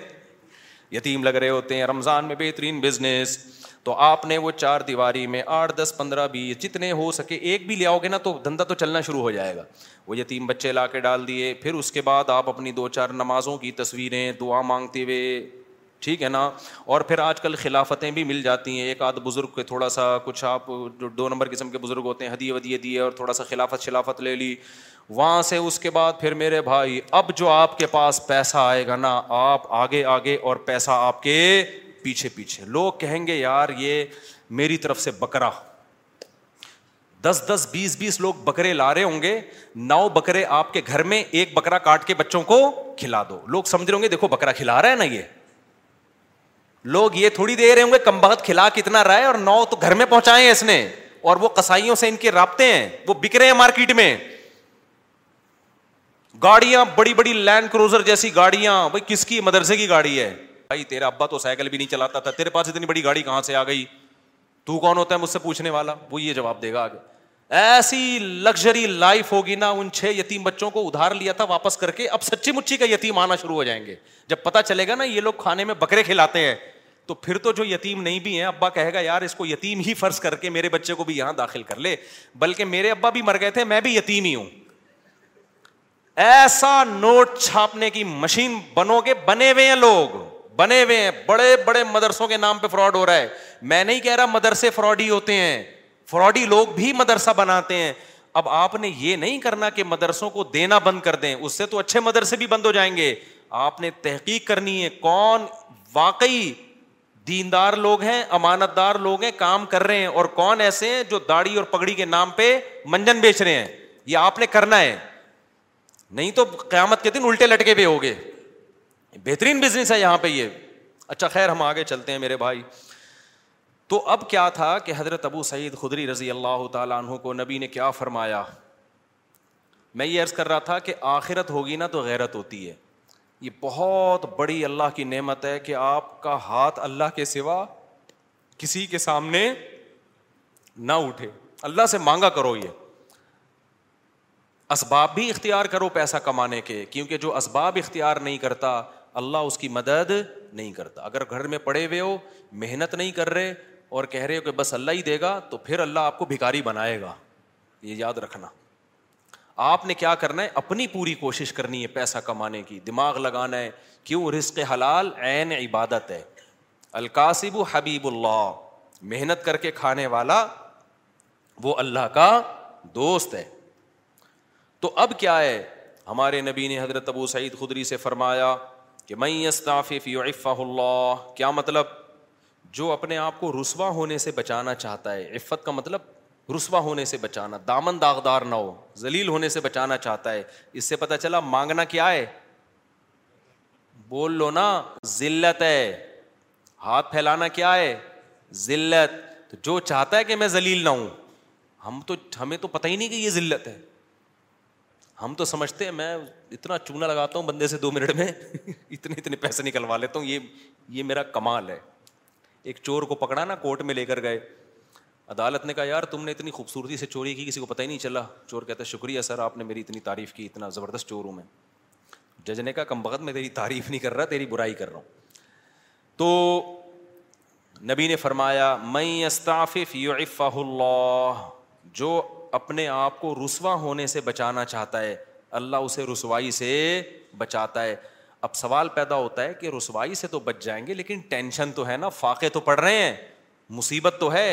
Speaker 3: یتیم لگ رہے ہوتے ہیں رمضان میں بہترین بزنس تو آپ نے وہ چار دیواری میں آٹھ دس پندرہ بیس جتنے ہو سکے ایک بھی لے آؤ گے نا تو دھندا تو چلنا شروع ہو جائے گا وہ یتیم بچے لا کے ڈال دیے پھر اس کے بعد آپ اپنی دو چار نمازوں کی تصویریں دعا مانگتے ہوئے ٹھیک ہے نا اور پھر آج کل خلافتیں بھی مل جاتی ہیں ایک آدھ بزرگ کے تھوڑا سا کچھ آپ جو دو نمبر قسم کے بزرگ ہوتے ہیں ودیے دیے اور تھوڑا سا خلافت شلافت لے لی وہاں سے اس کے بعد پھر میرے بھائی اب جو آپ کے پاس پیسہ آئے گا نا آپ آگے آگے اور پیسہ آپ کے پیچھے پیچھے لوگ کہیں گے یار یہ میری طرف سے بکرا دس دس بیس بیس لوگ بکرے لا رہے ہوں گے نو بکرے آپ کے گھر میں ایک بکرا کاٹ کے بچوں کو کھلا دو لوگ سمجھ رہے ہوں گے دیکھو بکرا کھلا رہا ہے نا یہ لوگ یہ تھوڑی دیر ہوں گے کم بہت کھلا کے اتنا ہے اور نو تو گھر میں پہنچائے ہیں اس نے اور وہ کسائیوں سے ان کے رابطے ہیں وہ بک رہے ہیں مارکیٹ میں گاڑیاں بڑی بڑی لینڈ کروزر جیسی گاڑیاں بھائی کس کی مدرسے کی گاڑی ہے بھائی تیرا ابا تو سائیکل بھی نہیں چلاتا تھا تیرے پاس اتنی بڑی گاڑی کہاں سے آ گئی تو کون ہوتا ہے مجھ سے پوچھنے والا وہ یہ جواب دے گا آگے ایسی لگژری لائف ہوگی نا ان چھ یتیم بچوں کو ادھار لیا تھا واپس کر کے اب سچی مچی کا یتیم آنا شروع ہو جائیں گے جب پتا چلے گا نا یہ لوگ کھانے میں بکرے کھلاتے ہیں تو پھر تو جو یتیم نہیں بھی ہیں ابا کہے گا یار اس کو یتیم ہی فرض کر کے میرے بچے کو بھی یہاں داخل کر لے بلکہ میرے ابا بھی مر گئے تھے میں بھی یتیم ہی ہوں ایسا نوٹ چھاپنے کی مشین بنو گے بنے بنے ہوئے ہوئے ہیں ہیں لوگ بڑے بڑے مدرسوں کے نام پہ فراڈ ہو رہا ہے میں نہیں کہہ رہا مدرسے فراڈی ہوتے ہیں فراڈی لوگ بھی مدرسہ بناتے ہیں اب آپ نے یہ نہیں کرنا کہ مدرسوں کو دینا بند کر دیں اس سے تو اچھے مدرسے بھی بند ہو جائیں گے آپ نے تحقیق کرنی ہے کون واقعی دیندار لوگ ہیں امانت دار لوگ ہیں کام کر رہے ہیں اور کون ایسے ہیں جو داڑھی اور پگڑی کے نام پہ منجن بیچ رہے ہیں یہ آپ نے کرنا ہے نہیں تو قیامت کے دن الٹے لٹکے پہ ہو گئے بہترین بزنس ہے یہاں پہ یہ اچھا خیر ہم آگے چلتے ہیں میرے بھائی تو اب کیا تھا کہ حضرت ابو سعید خدری رضی اللہ تعالیٰ عنہ کو نبی نے کیا فرمایا میں یہ عرض کر رہا تھا کہ آخرت ہوگی نا تو غیرت ہوتی ہے یہ بہت بڑی اللہ کی نعمت ہے کہ آپ کا ہاتھ اللہ کے سوا کسی کے سامنے نہ اٹھے اللہ سے مانگا کرو یہ اسباب بھی اختیار کرو پیسہ کمانے کے کیونکہ جو اسباب اختیار نہیں کرتا اللہ اس کی مدد نہیں کرتا اگر گھر میں پڑے ہوئے ہو محنت نہیں کر رہے اور کہہ رہے ہو کہ بس اللہ ہی دے گا تو پھر اللہ آپ کو بھکاری بنائے گا یہ یاد رکھنا آپ نے کیا کرنا ہے اپنی پوری کوشش کرنی ہے پیسہ کمانے کی دماغ لگانا ہے کیوں رزق حلال عین عبادت ہے القاسب حبیب اللہ محنت کر کے کھانے والا وہ اللہ کا دوست ہے تو اب کیا ہے ہمارے نبی نے حضرت ابو سعید خدری سے فرمایا کہ میں اللہ کیا مطلب جو اپنے آپ کو رسوا ہونے سے بچانا چاہتا ہے عفت کا مطلب رسوا ہونے سے بچانا دامن داغدار نہ ہو زلیل ہونے سے بچانا چاہتا ہے اس سے پتا چلا مانگنا کیا ہے بول لو نا ذلت ہے ہاتھ پھیلانا کیا ہے تو جو چاہتا ہے کہ میں ذلیل نہ ہوں ہم تو ہمیں تو پتہ ہی نہیں کہ یہ ذلت ہے ہم تو سمجھتے ہیں میں اتنا چونا لگاتا ہوں بندے سے دو منٹ میں اتنے اتنے پیسے نکلوا لیتا ہوں یہ یہ میرا کمال ہے ایک چور کو پکڑا نا کورٹ میں لے کر گئے عدالت نے کہا یار تم نے اتنی خوبصورتی سے چوری کی کسی کو پتہ ہی نہیں چلا چور ہے شکریہ سر آپ نے میری اتنی تعریف کی اتنا زبردست چور ہوں میں جج نے کہا کم بغت میں تیری تعریف نہیں کر رہا تیری برائی کر رہا ہوں تو نبی نے فرمایا میں استعفف اللہ جو اپنے آپ کو رسوا ہونے سے بچانا چاہتا ہے اللہ اسے رسوائی سے بچاتا ہے اب سوال پیدا ہوتا ہے کہ رسوائی سے تو بچ جائیں گے لیکن ٹینشن تو ہے نا فاقے تو پڑ رہے ہیں مصیبت تو ہے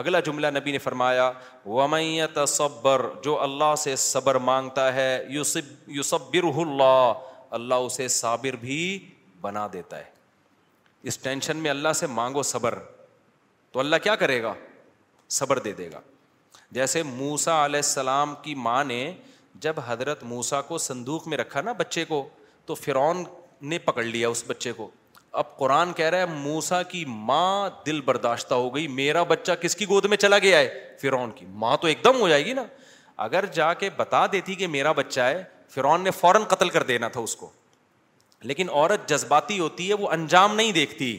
Speaker 3: اگلا جملہ نبی نے فرمایا ومیت صبر جو اللہ سے صبر مانگتا ہے یوسب اللہ اللہ اسے صابر بھی بنا دیتا ہے اس ٹینشن میں اللہ سے مانگو صبر تو اللہ کیا کرے گا صبر دے دے گا جیسے موسا علیہ السلام کی ماں نے جب حضرت موسا کو صندوق میں رکھا نا بچے کو تو فرعون نے پکڑ لیا اس بچے کو اب قرآن کہہ رہا ہے موسا کی ماں دل برداشتہ ہو گئی میرا بچہ کس کی گود میں چلا گیا ہے فرعون کی ماں تو ایک دم ہو جائے گی نا اگر جا کے بتا دیتی کہ میرا بچہ ہے فرعون نے فوراً قتل کر دینا تھا اس کو لیکن عورت جذباتی ہوتی ہے وہ انجام نہیں دیکھتی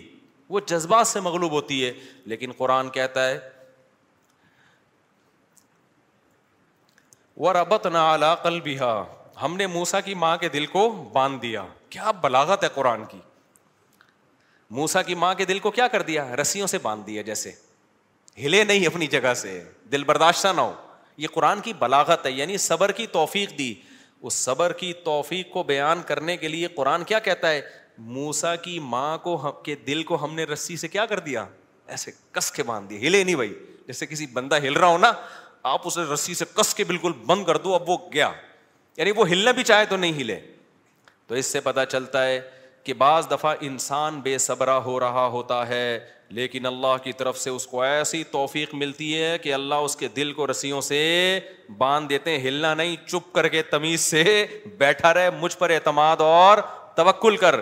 Speaker 3: وہ جذبات سے مغلوب ہوتی ہے لیکن قرآن کہتا ہے وہ ربت نالا کل ہم نے موسا کی ماں کے دل کو باندھ دیا کیا بلاغت ہے قرآن کی موسا کی ماں کے دل کو کیا کر دیا رسیوں سے باندھ دیا جیسے ہلے نہیں اپنی جگہ سے دل برداشتہ نہ ہو یہ قرآن کی بلاغت ہے یعنی صبر کی توفیق دی اس صبر کی توفیق کو بیان کرنے کے لیے قرآن کیا کہتا ہے موسا کی ماں کو کے دل کو ہم نے رسی سے کیا کر دیا ایسے کس کے باندھ دیا ہلے نہیں بھائی جیسے کسی بندہ ہل رہا ہو نا آپ اسے رسی سے کس کے بالکل بند کر دو اب وہ گیا یعنی وہ ہلنا بھی چاہے تو نہیں ہلے تو اس سے پتا چلتا ہے کہ بعض دفعہ انسان بے صبرہ ہو رہا ہوتا ہے لیکن اللہ کی طرف سے اس کو ایسی توفیق ملتی ہے کہ اللہ اس کے دل کو رسیوں سے باندھ دیتے ہیں ہلنا نہیں چپ کر کے تمیز سے بیٹھا رہے مجھ پر اعتماد اور توکل کر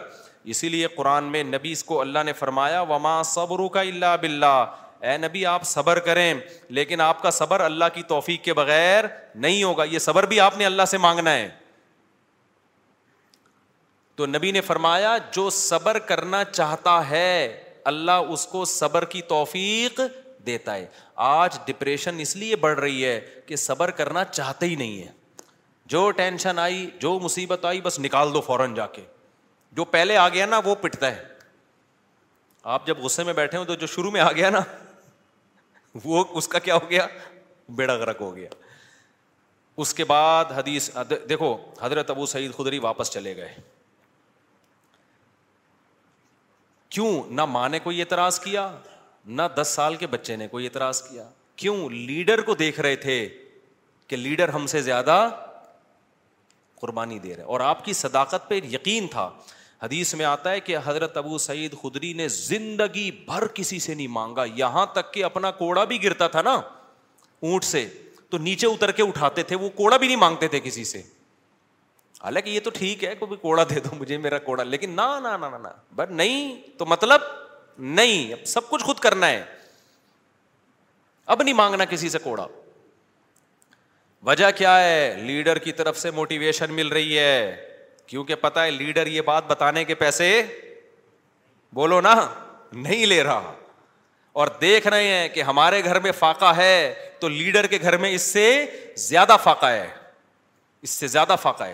Speaker 3: اسی لیے قرآن میں نبی اس کو اللہ نے فرمایا وما صبر کا اللہ بلّہ اے نبی آپ صبر کریں لیکن آپ کا صبر اللہ کی توفیق کے بغیر نہیں ہوگا یہ صبر بھی آپ نے اللہ سے مانگنا ہے تو نبی نے فرمایا جو صبر کرنا چاہتا ہے اللہ اس کو صبر کی توفیق دیتا ہے آج ڈپریشن اس لیے بڑھ رہی ہے کہ صبر کرنا چاہتے ہی نہیں ہے جو ٹینشن آئی جو مصیبت آئی بس نکال دو فوراً جا کے جو پہلے آ گیا نا وہ پٹتا ہے آپ جب غصے میں بیٹھے ہو تو جو شروع میں آ گیا نا وہ اس کا کیا ہو گیا بیڑا گرک ہو گیا اس کے بعد حدیث دیکھو حضرت ابو سعید خدری واپس چلے گئے کیوں نہ ماں نے کوئی اعتراض کیا نہ دس سال کے بچے نے کوئی اعتراض کیا کیوں لیڈر کو دیکھ رہے تھے کہ لیڈر ہم سے زیادہ قربانی دے رہے اور آپ کی صداقت پہ یقین تھا حدیث میں آتا ہے کہ حضرت ابو سعید خدری نے زندگی بھر کسی سے نہیں مانگا یہاں تک کہ اپنا کوڑا بھی گرتا تھا نا اونٹ سے تو نیچے اتر کے اٹھاتے تھے وہ کوڑا بھی نہیں مانگتے تھے کسی سے حالانکہ یہ تو ٹھیک ہے کوئی کوڑا دے دو مجھے میرا کوڑا لیکن نہ نہ نہ بٹ نہیں تو مطلب نہیں اب سب کچھ خود کرنا ہے اب نہیں مانگنا کسی سے کوڑا وجہ کیا ہے لیڈر کی طرف سے موٹیویشن مل رہی ہے کیونکہ پتا ہے لیڈر یہ بات بتانے کے پیسے بولو نا نہیں لے رہا اور دیکھ رہے ہیں کہ ہمارے گھر میں فاقا ہے تو لیڈر کے گھر میں اس سے زیادہ فاقا ہے اس سے زیادہ فاقا ہے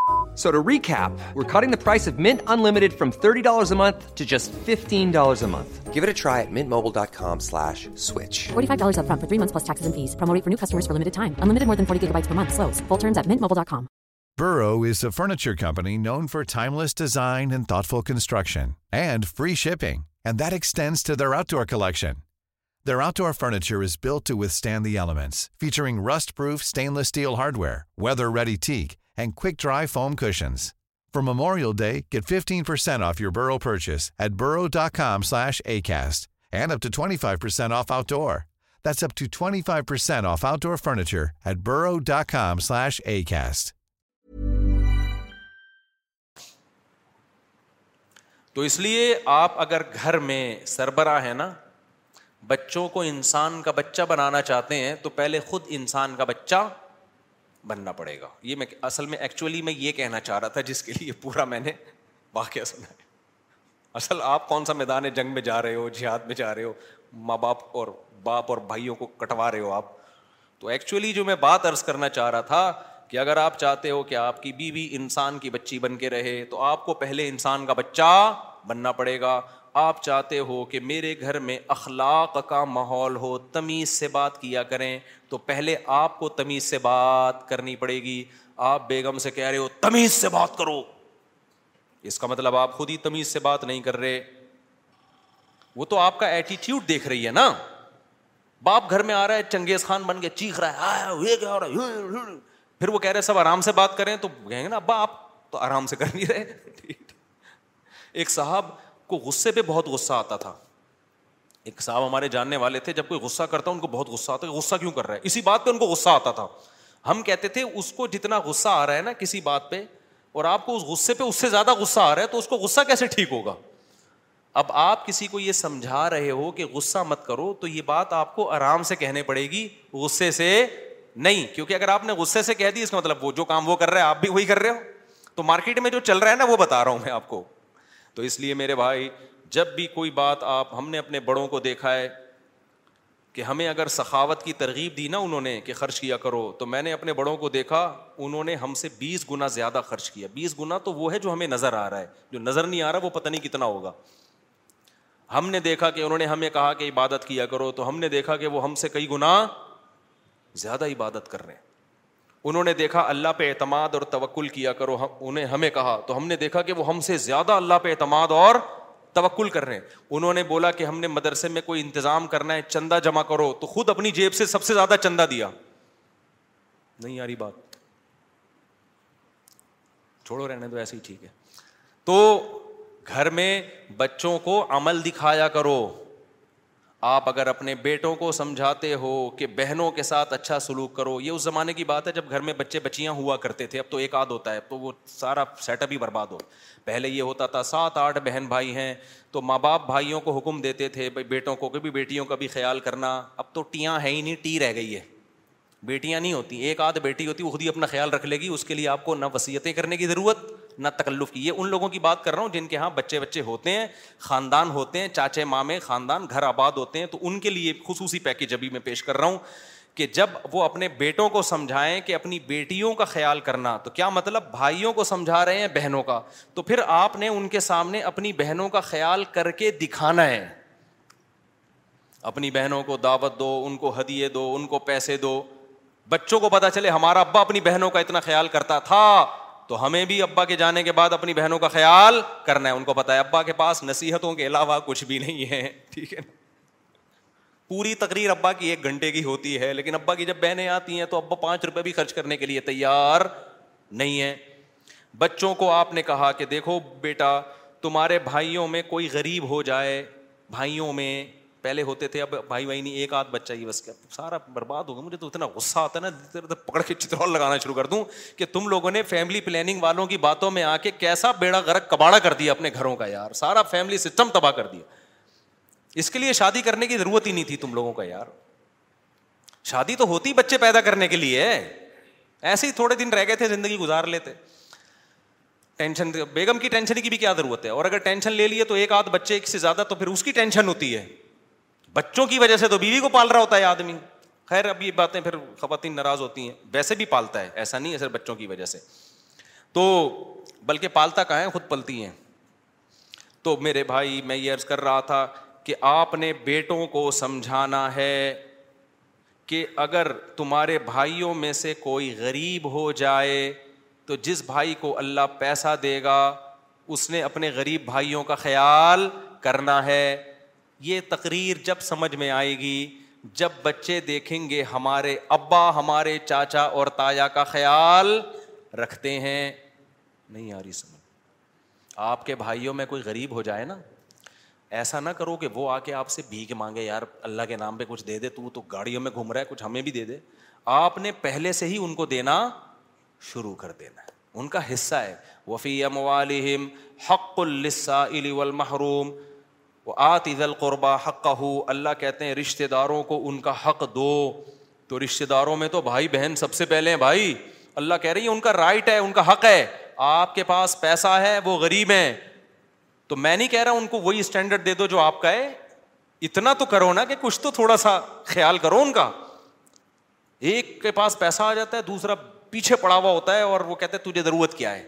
Speaker 4: Furnitures بلٹینٹس featuring rust
Speaker 5: proof stainless steel hardware weather very teak and
Speaker 6: quick-dry foam cushions. For Memorial Day, get 15% off your Burrow purchase at burrow.com slash ACAST and up to 25% off outdoor. That's up to 25% off outdoor furniture at burrow.com slash ACAST.
Speaker 3: تو اس لیے آپ اگر گھر میں سربراہ ہیں نا بچوں کو انسان کا بچہ بنانا چاہتے ہیں تو پہلے خود انسان کا بچہ بننا پڑے گا یہ میں اصل میں میں ایکچولی یہ کہنا چاہ رہا تھا جس کے لیے پورا میں نے واقعہ سنا ہے اصل آپ کون سا میدان جنگ میں جا رہے ہو جہاد میں جا رہے ہو ماں باپ اور باپ اور بھائیوں کو کٹوا رہے ہو آپ تو ایکچولی جو میں بات عرض کرنا چاہ رہا تھا کہ اگر آپ چاہتے ہو کہ آپ کی بیوی انسان کی بچی بن کے رہے تو آپ کو پہلے انسان کا بچہ بننا پڑے گا آپ چاہتے ہو کہ میرے گھر میں اخلاق کا ماحول ہو تمیز سے بات کیا کریں تو پہلے آپ کو تمیز سے بات کرنی پڑے گی آپ بیگم سے کہہ رہے ہو تمیز سے بات کرو اس کا مطلب آپ خود ہی تمیز سے بات نہیں کر رہے وہ تو آپ کا ایٹیٹیوڈ دیکھ رہی ہے نا باپ گھر میں آ رہا ہے چنگیز خان بن کے چیخ رہا ہے پھر وہ کہہ رہے سب آرام سے بات کریں تو کہیں گے نا باپ تو آرام سے کر نہیں رہے ایک صاحب کو غصے پہ بہت غصہ آتا تھا ایک صاحب ہمارے جاننے والے تھے جب کوئی غصہ کرتا ان کو بہت غصہ ہے غصہ کیوں کر رہا ہے اسی بات پہ ان کو غصہ آتا تھا ہم کہتے تھے اس کو جتنا غصہ آ رہا ہے نا کسی بات پہ پہ اور آپ کو کو اس اس اس غصے سے زیادہ غصہ غصہ آ رہا ہے تو کیسے ٹھیک ہوگا اب آپ کسی کو یہ سمجھا رہے ہو کہ غصہ مت کرو تو یہ بات آپ کو آرام سے کہنے پڑے گی غصے سے نہیں کیونکہ اگر آپ نے غصے سے کہہ دی اس کا مطلب وہ جو کام وہ کر رہا ہے آپ بھی وہی کر رہے ہو تو مارکیٹ میں جو چل رہا ہے نا وہ بتا رہا ہوں میں آپ کو تو اس لیے میرے بھائی جب بھی کوئی بات آپ ہم نے اپنے بڑوں کو دیکھا ہے کہ ہمیں اگر سخاوت کی ترغیب دی نا انہوں نے کہ خرچ کیا کرو تو میں نے اپنے بڑوں کو دیکھا انہوں نے ہم سے بیس گنا زیادہ خرچ کیا بیس گنا تو وہ ہے جو ہمیں نظر آ رہا ہے جو نظر نہیں آ رہا وہ پتہ نہیں کتنا ہوگا ہم نے دیکھا کہ انہوں نے ہمیں کہا کہ عبادت کیا کرو تو ہم نے دیکھا کہ وہ ہم سے کئی گنا زیادہ عبادت کر رہے ہیں انہوں نے دیکھا اللہ پہ اعتماد اور توکل کیا کرو انہیں ہمیں کہا تو ہم نے دیکھا کہ وہ ہم سے زیادہ اللہ پہ اعتماد اور توکل کر رہے ہیں انہوں نے بولا کہ ہم نے مدرسے میں کوئی انتظام کرنا ہے چندہ جمع کرو تو خود اپنی جیب سے سب سے زیادہ چندہ دیا نہیں یاری بات چھوڑو رہنے تو ایسے ہی ٹھیک ہے تو گھر میں بچوں کو عمل دکھایا کرو آپ اگر اپنے بیٹوں کو سمجھاتے ہو کہ بہنوں کے ساتھ اچھا سلوک کرو یہ اس زمانے کی بات ہے جب گھر میں بچے بچیاں ہوا کرتے تھے اب تو ایک آدھ ہوتا ہے اب تو وہ سارا سیٹ اپ ہی برباد ہو پہلے یہ ہوتا تھا سات آٹھ بہن بھائی ہیں تو ماں باپ بھائیوں کو حکم دیتے تھے بیٹوں کو کبھی بیٹیوں کا بھی خیال کرنا اب تو ٹیاں ہیں ہی نہیں ٹی رہ گئی ہے بیٹیاں نہیں ہوتی ایک آدھ بیٹی ہوتی وہ خود ہی اپنا خیال رکھ لے گی اس کے لیے آپ کو نہ وصیتیں کرنے کی ضرورت نہ تکلف کی یہ ان لوگوں کی بات کر رہا ہوں جن کے یہاں بچے بچے ہوتے ہیں خاندان ہوتے ہیں چاچے مامے خاندان گھر آباد ہوتے ہیں تو ان کے لیے خصوصی پیکج ابھی میں پیش کر رہا ہوں کہ جب وہ اپنے بیٹوں کو سمجھائیں کہ اپنی بیٹیوں کا خیال کرنا تو کیا مطلب بھائیوں کو سمجھا رہے ہیں بہنوں کا تو پھر آپ نے ان کے سامنے اپنی بہنوں کا خیال کر کے دکھانا ہے اپنی بہنوں کو دعوت دو ان کو ہدیے دو ان کو پیسے دو بچوں کو پتا چلے ہمارا ابا اپنی بہنوں کا اتنا خیال کرتا تھا تو ہمیں بھی ابا کے جانے کے بعد اپنی بہنوں کا خیال کرنا ہے ان کو پتا ہے ابا کے پاس نصیحتوں کے علاوہ کچھ بھی نہیں ہے ٹھیک ہے پوری تقریر ابا کی ایک گھنٹے کی ہوتی ہے لیکن ابا کی جب بہنیں آتی ہیں تو ابا پانچ روپے بھی خرچ کرنے کے لیے تیار نہیں ہے بچوں کو آپ نے کہا کہ دیکھو بیٹا تمہارے بھائیوں میں کوئی غریب ہو جائے بھائیوں میں پہلے ہوتے تھے اب بھائی بھائی نہیں ایک آدھ بچہ ہی بس کیا سارا برباد ہو گیا مجھے تو اتنا غصہ آتا ہے نا ادھر پکڑ کے چترول لگانا شروع کر دوں کہ تم لوگوں نے فیملی پلاننگ والوں کی باتوں میں آ کے کیسا بیڑا گرک کباڑا کر دیا اپنے گھروں کا یار سارا فیملی سسٹم تباہ کر دیا اس کے لیے شادی کرنے کی ضرورت ہی نہیں تھی تم لوگوں کا یار شادی تو ہوتی بچے پیدا کرنے کے لیے ایسے ہی تھوڑے دن رہ گئے تھے زندگی گزار لیتے ٹینشن بیگم کی ٹینشن کی بھی کیا ضرورت ہے اور اگر ٹینشن لے لیے تو ایک آدھ بچے ایک سے زیادہ تو پھر اس کی ٹینشن ہوتی ہے بچوں کی وجہ سے تو بیوی کو پال رہا ہوتا ہے آدمی خیر اب یہ باتیں پھر خواتین ناراض ہوتی ہیں ویسے بھی پالتا ہے ایسا نہیں ہے صرف بچوں کی وجہ سے تو بلکہ پالتا کہاں ہے خود پلتی ہیں تو میرے بھائی میں یہ عرض کر رہا تھا کہ آپ نے بیٹوں کو سمجھانا ہے کہ اگر تمہارے بھائیوں میں سے کوئی غریب ہو جائے تو جس بھائی کو اللہ پیسہ دے گا اس نے اپنے غریب بھائیوں کا خیال کرنا ہے یہ تقریر جب سمجھ میں آئے گی جب بچے دیکھیں گے ہمارے ابا ہمارے چاچا اور تایا کا خیال رکھتے ہیں نہیں آ رہی سمجھ آپ کے بھائیوں میں کوئی غریب ہو جائے نا ایسا نہ کرو کہ وہ آ کے آپ سے بھیک مانگے یار اللہ کے نام پہ کچھ دے دے تو تو گاڑیوں میں گھوم رہا ہے کچھ ہمیں بھی دے دے آپ نے پہلے سے ہی ان کو دینا شروع کر دینا ہے ان کا حصہ ہے وفی والم حق السا والمحروم محروم وہ القربہ حق کا ہو اللہ کہتے ہیں رشتے داروں کو ان کا حق دو تو رشتے داروں میں تو بھائی بہن سب سے پہلے ہیں بھائی اللہ کہہ رہی ہے ان کا رائٹ ہے ان کا حق ہے آپ کے پاس پیسہ ہے وہ غریب ہے تو میں نہیں کہہ رہا ان کو وہی اسٹینڈرڈ دے دو جو آپ کا ہے اتنا تو کرو نا کہ کچھ تو تھوڑا سا خیال کرو ان کا ایک کے پاس پیسہ آ جاتا ہے دوسرا پیچھے پڑا ہوا ہوتا ہے اور وہ کہتے ہیں تجھے ضرورت کیا ہے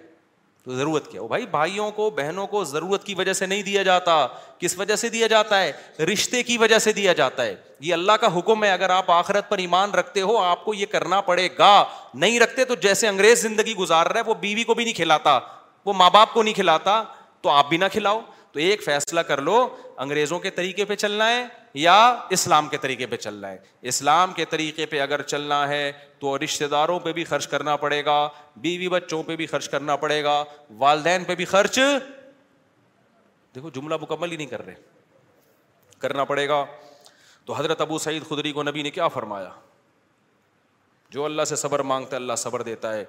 Speaker 3: تو ضرورت کیا ہو بھائی بھائیوں کو بہنوں کو ضرورت کی وجہ سے نہیں دیا جاتا کس وجہ سے دیا جاتا ہے رشتے کی وجہ سے دیا جاتا ہے یہ اللہ کا حکم ہے اگر آپ آخرت پر ایمان رکھتے ہو آپ کو یہ کرنا پڑے گا نہیں رکھتے تو جیسے انگریز زندگی گزار رہا ہے وہ بیوی کو بھی نہیں کھلاتا وہ ماں باپ کو نہیں کھلاتا تو آپ بھی نہ کھلاؤ تو ایک فیصلہ کر لو انگریزوں کے طریقے پہ چلنا ہے یا اسلام کے طریقے پہ چلنا ہے اسلام کے طریقے پہ اگر چلنا ہے تو رشتہ داروں پہ بھی خرچ کرنا پڑے گا بیوی بچوں پہ بھی خرچ کرنا پڑے گا والدین پہ بھی خرچ دیکھو جملہ مکمل ہی نہیں کر رہے کرنا پڑے گا تو حضرت ابو سعید خدری کو نبی نے کیا فرمایا جو اللہ سے صبر مانگتا ہے اللہ صبر دیتا ہے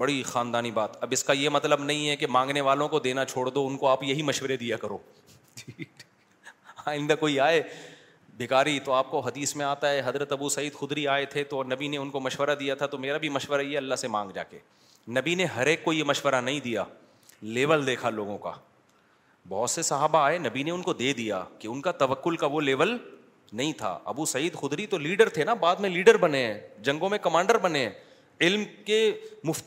Speaker 3: بڑی خاندانی بات اب اس کا یہ مطلب نہیں ہے کہ مانگنے والوں کو دینا چھوڑ دو ان کو آپ یہی مشورے دیا کرو آئندہ کوئی آئے بھکاری تو آپ کو حدیث میں آتا ہے حضرت ابو سعید خدری آئے تھے تو نبی نے ان کو مشورہ دیا تھا تو میرا بھی مشورہ یہ اللہ سے مانگ جا کے نبی نے ہر ایک کو یہ مشورہ نہیں دیا لیول دیکھا لوگوں کا بہت سے صحابہ آئے نبی نے ان کو دے دیا کہ ان کا توکل کا وہ لیول نہیں تھا ابو سعید خدری تو لیڈر تھے نا بعد میں لیڈر بنے ہیں جنگوں میں کمانڈر بنے ہیں علم کے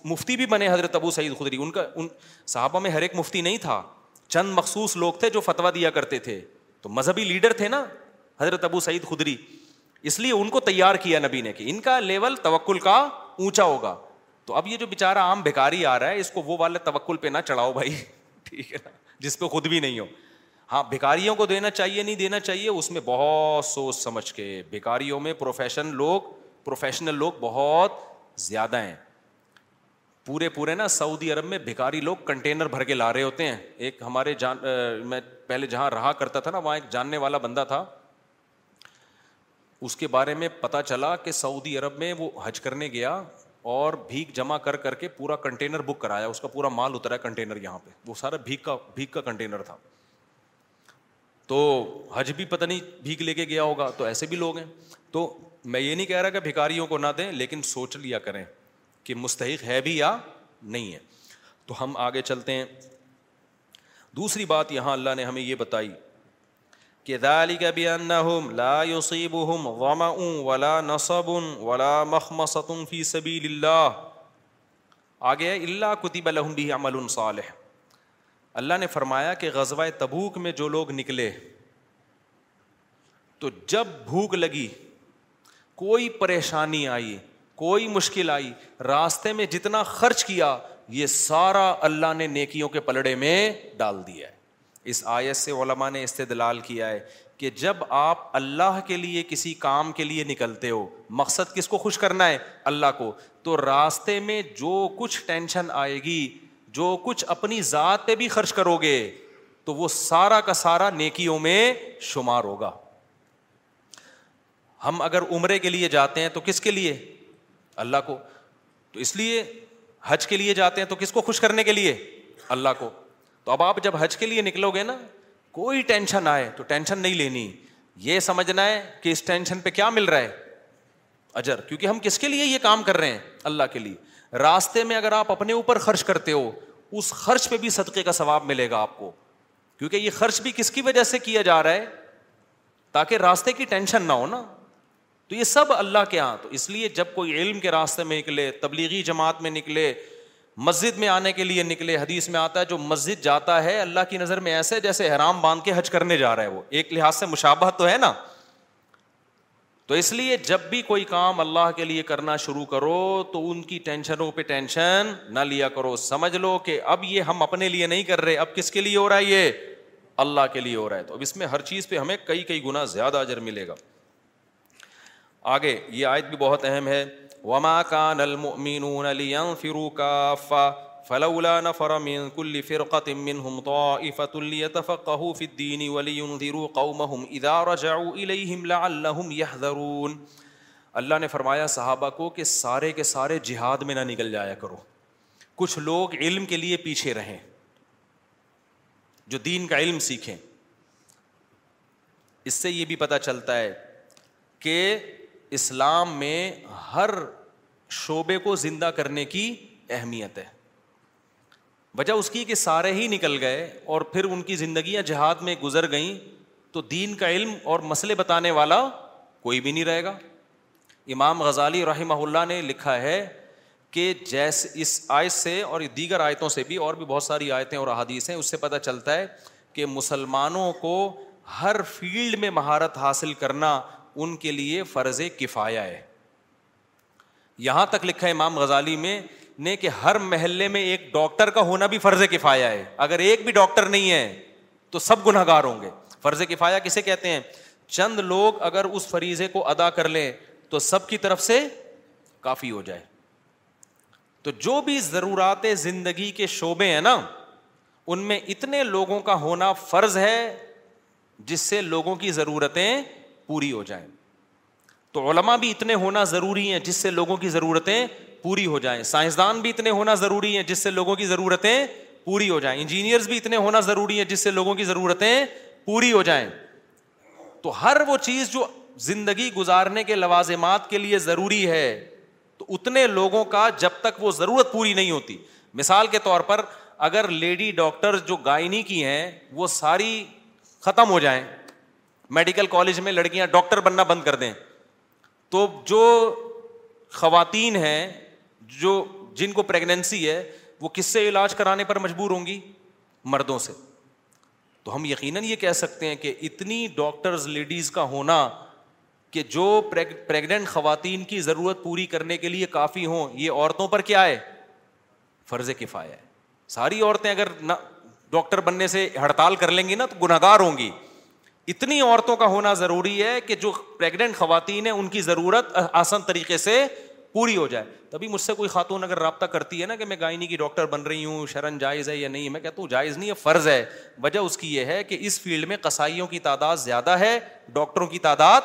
Speaker 3: مفتی بھی بنے حضرت ابو سعید خدری ان کا ان صحابہ میں ہر ایک مفتی نہیں تھا چند مخصوص لوگ تھے جو فتویٰ دیا کرتے تھے تو مذہبی لیڈر تھے نا حضرت ابو سعید خدری اس لیے ان کو تیار کیا نبی نے کہ ان کا لیول توکل کا اونچا ہوگا تو اب یہ جو بےچارا عام بھکاری آ رہا ہے اس کو وہ والا توکل پہ نہ چڑھاؤ بھائی ٹھیک ہے نا جس پہ خود بھی نہیں ہو ہاں بھکاریوں کو دینا چاہیے نہیں دینا چاہیے اس میں بہت سوچ سمجھ کے بھیکاریوں میں پروفیشن لوگ پروفیشنل لوگ بہت زیادہ ہیں پورے پورے نا سعودی عرب میں بھکاری لوگ کنٹینر بھر کے لا رہے ہوتے ہیں ایک ہمارے جان میں پہلے جہاں رہا کرتا تھا نا وہاں ایک جاننے والا بندہ تھا اس کے بارے میں پتا چلا کہ سعودی عرب میں وہ حج کرنے گیا اور بھیک جمع کر کر کے پورا کنٹینر بک کرایا اس کا پورا مال اترا کنٹینر یہاں پہ وہ سارا بھیک کا بھیک کا کنٹینر تھا تو حج بھی پتہ نہیں بھیک لے کے گیا ہوگا تو ایسے بھی لوگ ہیں تو میں یہ نہیں کہہ رہا کہ بھکاریوں کو نہ دیں لیکن سوچ لیا کریں کہ مستحق ہے بھی یا نہیں ہے تو ہم آگے چلتے ہیں دوسری بات یہاں اللہ نے ہمیں یہ بتائی کہ ذالک بأنہم لا یصیبہم ظمأ ولا نصب ولا مخمصۃ فی سبیل اللہ آگے اللہ کتب لہم بھی عمل صالح اللہ نے فرمایا کہ غزوہ تبوک میں جو لوگ نکلے تو جب بھوک لگی کوئی پریشانی آئی کوئی مشکل آئی راستے میں جتنا خرچ کیا یہ سارا اللہ نے نیکیوں کے پلڑے میں ڈال دیا ہے اس آیت سے علماء نے استدلال کیا ہے کہ جب آپ اللہ کے لیے کسی کام کے لیے نکلتے ہو مقصد کس کو خوش کرنا ہے اللہ کو تو راستے میں جو کچھ ٹینشن آئے گی جو کچھ اپنی ذات پہ بھی خرچ کرو گے تو وہ سارا کا سارا نیکیوں میں شمار ہوگا ہم اگر عمرے کے لیے جاتے ہیں تو کس کے لیے اللہ کو تو اس لیے حج کے لیے جاتے ہیں تو کس کو خوش کرنے کے لیے اللہ کو تو اب آپ جب حج کے لیے نکلو گے نا کوئی ٹینشن آئے تو ٹینشن نہیں لینی یہ سمجھنا ہے کہ اس ٹینشن پہ کیا مل رہا ہے اجر کیونکہ ہم کس کے لیے یہ کام کر رہے ہیں اللہ کے لیے راستے میں اگر آپ اپنے اوپر خرچ کرتے ہو اس خرچ پہ بھی صدقے کا ثواب ملے گا آپ کو کیونکہ یہ خرچ بھی کس کی وجہ سے کیا جا رہا ہے تاکہ راستے کی ٹینشن نہ ہو نا تو یہ سب اللہ کے ہاں تو اس لیے جب کوئی علم کے راستے میں نکلے تبلیغی جماعت میں نکلے مسجد میں آنے کے لیے نکلے حدیث میں آتا ہے جو مسجد جاتا ہے اللہ کی نظر میں ایسے جیسے حرام باندھ کے حج کرنے جا رہا ہے وہ ایک لحاظ سے مشابہ تو ہے نا تو اس لیے جب بھی کوئی کام اللہ کے لیے کرنا شروع کرو تو ان کی ٹینشنوں پہ ٹینشن نہ لیا کرو سمجھ لو کہ اب یہ ہم اپنے لیے نہیں کر رہے اب کس کے لیے ہو رہا ہے یہ اللہ کے لیے ہو رہا ہے تو اب اس میں ہر چیز پہ ہمیں کئی کئی گنا زیادہ اجر ملے گا آگے یہ آیت بھی بہت اہم ہے وما کان المؤمنون لینفروا کافا فلولا نفر من كل فرقة منهم طائفة ليتفقهوا في الدين ولينذروا قومهم اذا رجعوا اليهم لعلهم يحذرون اللہ نے فرمایا صحابہ کو کہ سارے کے سارے جہاد میں نہ نکل جایا کرو کچھ لوگ علم کے لیے پیچھے رہیں جو دین کا علم سیکھیں اس سے یہ بھی پتہ چلتا ہے کہ اسلام میں ہر شعبے کو زندہ کرنے کی اہمیت ہے وجہ اس کی کہ سارے ہی نکل گئے اور پھر ان کی زندگیاں جہاد میں گزر گئیں تو دین کا علم اور مسئلے بتانے والا کوئی بھی نہیں رہے گا امام غزالی رحمہ اللہ نے لکھا ہے کہ جیسے اس آیت سے اور دیگر آیتوں سے بھی اور بھی بہت ساری آیتیں اور احادیث ہیں اس سے پتہ چلتا ہے کہ مسلمانوں کو ہر فیلڈ میں مہارت حاصل کرنا ان کے لیے فرض کفایا ہے یہاں تک لکھا ہے امام غزالی میں نے کہ ہر محلے میں ایک ڈاکٹر کا ہونا بھی فرض کفایا ہے اگر ایک بھی ڈاکٹر نہیں ہے تو سب گناہ گار ہوں گے فرض کفایا کسے کہتے ہیں چند لوگ اگر اس فریضے کو ادا کر لیں تو سب کی طرف سے کافی ہو جائے تو جو بھی ضرورات زندگی کے شعبے ہیں نا ان میں اتنے لوگوں کا ہونا فرض ہے جس سے لوگوں کی ضرورتیں پوری ہو جائیں تو علما بھی اتنے ہونا ضروری ہیں جس سے لوگوں کی ضرورتیں پوری ہو جائیں سائنسدان بھی اتنے ہونا ضروری ہیں جس سے لوگوں کی ضرورتیں پوری ہو جائیں انجینئر بھی اتنے ہونا ضروری ہیں جس سے لوگوں کی ضرورتیں پوری ہو جائیں تو ہر وہ چیز جو زندگی گزارنے کے لوازمات کے لیے ضروری ہے تو اتنے لوگوں کا جب تک وہ ضرورت پوری نہیں ہوتی مثال کے طور پر اگر لیڈی ڈاکٹر جو گائنی کی ہیں وہ ساری ختم ہو جائیں میڈیکل کالج میں لڑکیاں ڈاکٹر بننا بند کر دیں تو جو خواتین ہیں جو جن کو پریگنینسی ہے وہ کس سے علاج کرانے پر مجبور ہوں گی مردوں سے تو ہم یقیناً یہ کہہ سکتے ہیں کہ اتنی ڈاکٹرز لیڈیز کا ہونا کہ جو پریگنینٹ خواتین کی ضرورت پوری کرنے کے لیے کافی ہوں یہ عورتوں پر کیا ہے فرض کفایا ہے ساری عورتیں اگر نہ ڈاکٹر بننے سے ہڑتال کر لیں گی نا تو گناہ گار ہوں گی اتنی عورتوں کا ہونا ضروری ہے کہ جو پریگنٹ خواتین ہیں ان کی ضرورت آسان طریقے سے پوری ہو جائے تبھی مجھ سے کوئی خاتون اگر رابطہ کرتی ہے نا کہ میں گائنی کی ڈاکٹر بن رہی ہوں شرن جائز ہے یا نہیں میں کہتا ہوں جائز نہیں ہے فرض ہے وجہ اس کی یہ ہے کہ اس فیلڈ میں کسائیوں کی تعداد زیادہ ہے ڈاکٹروں کی تعداد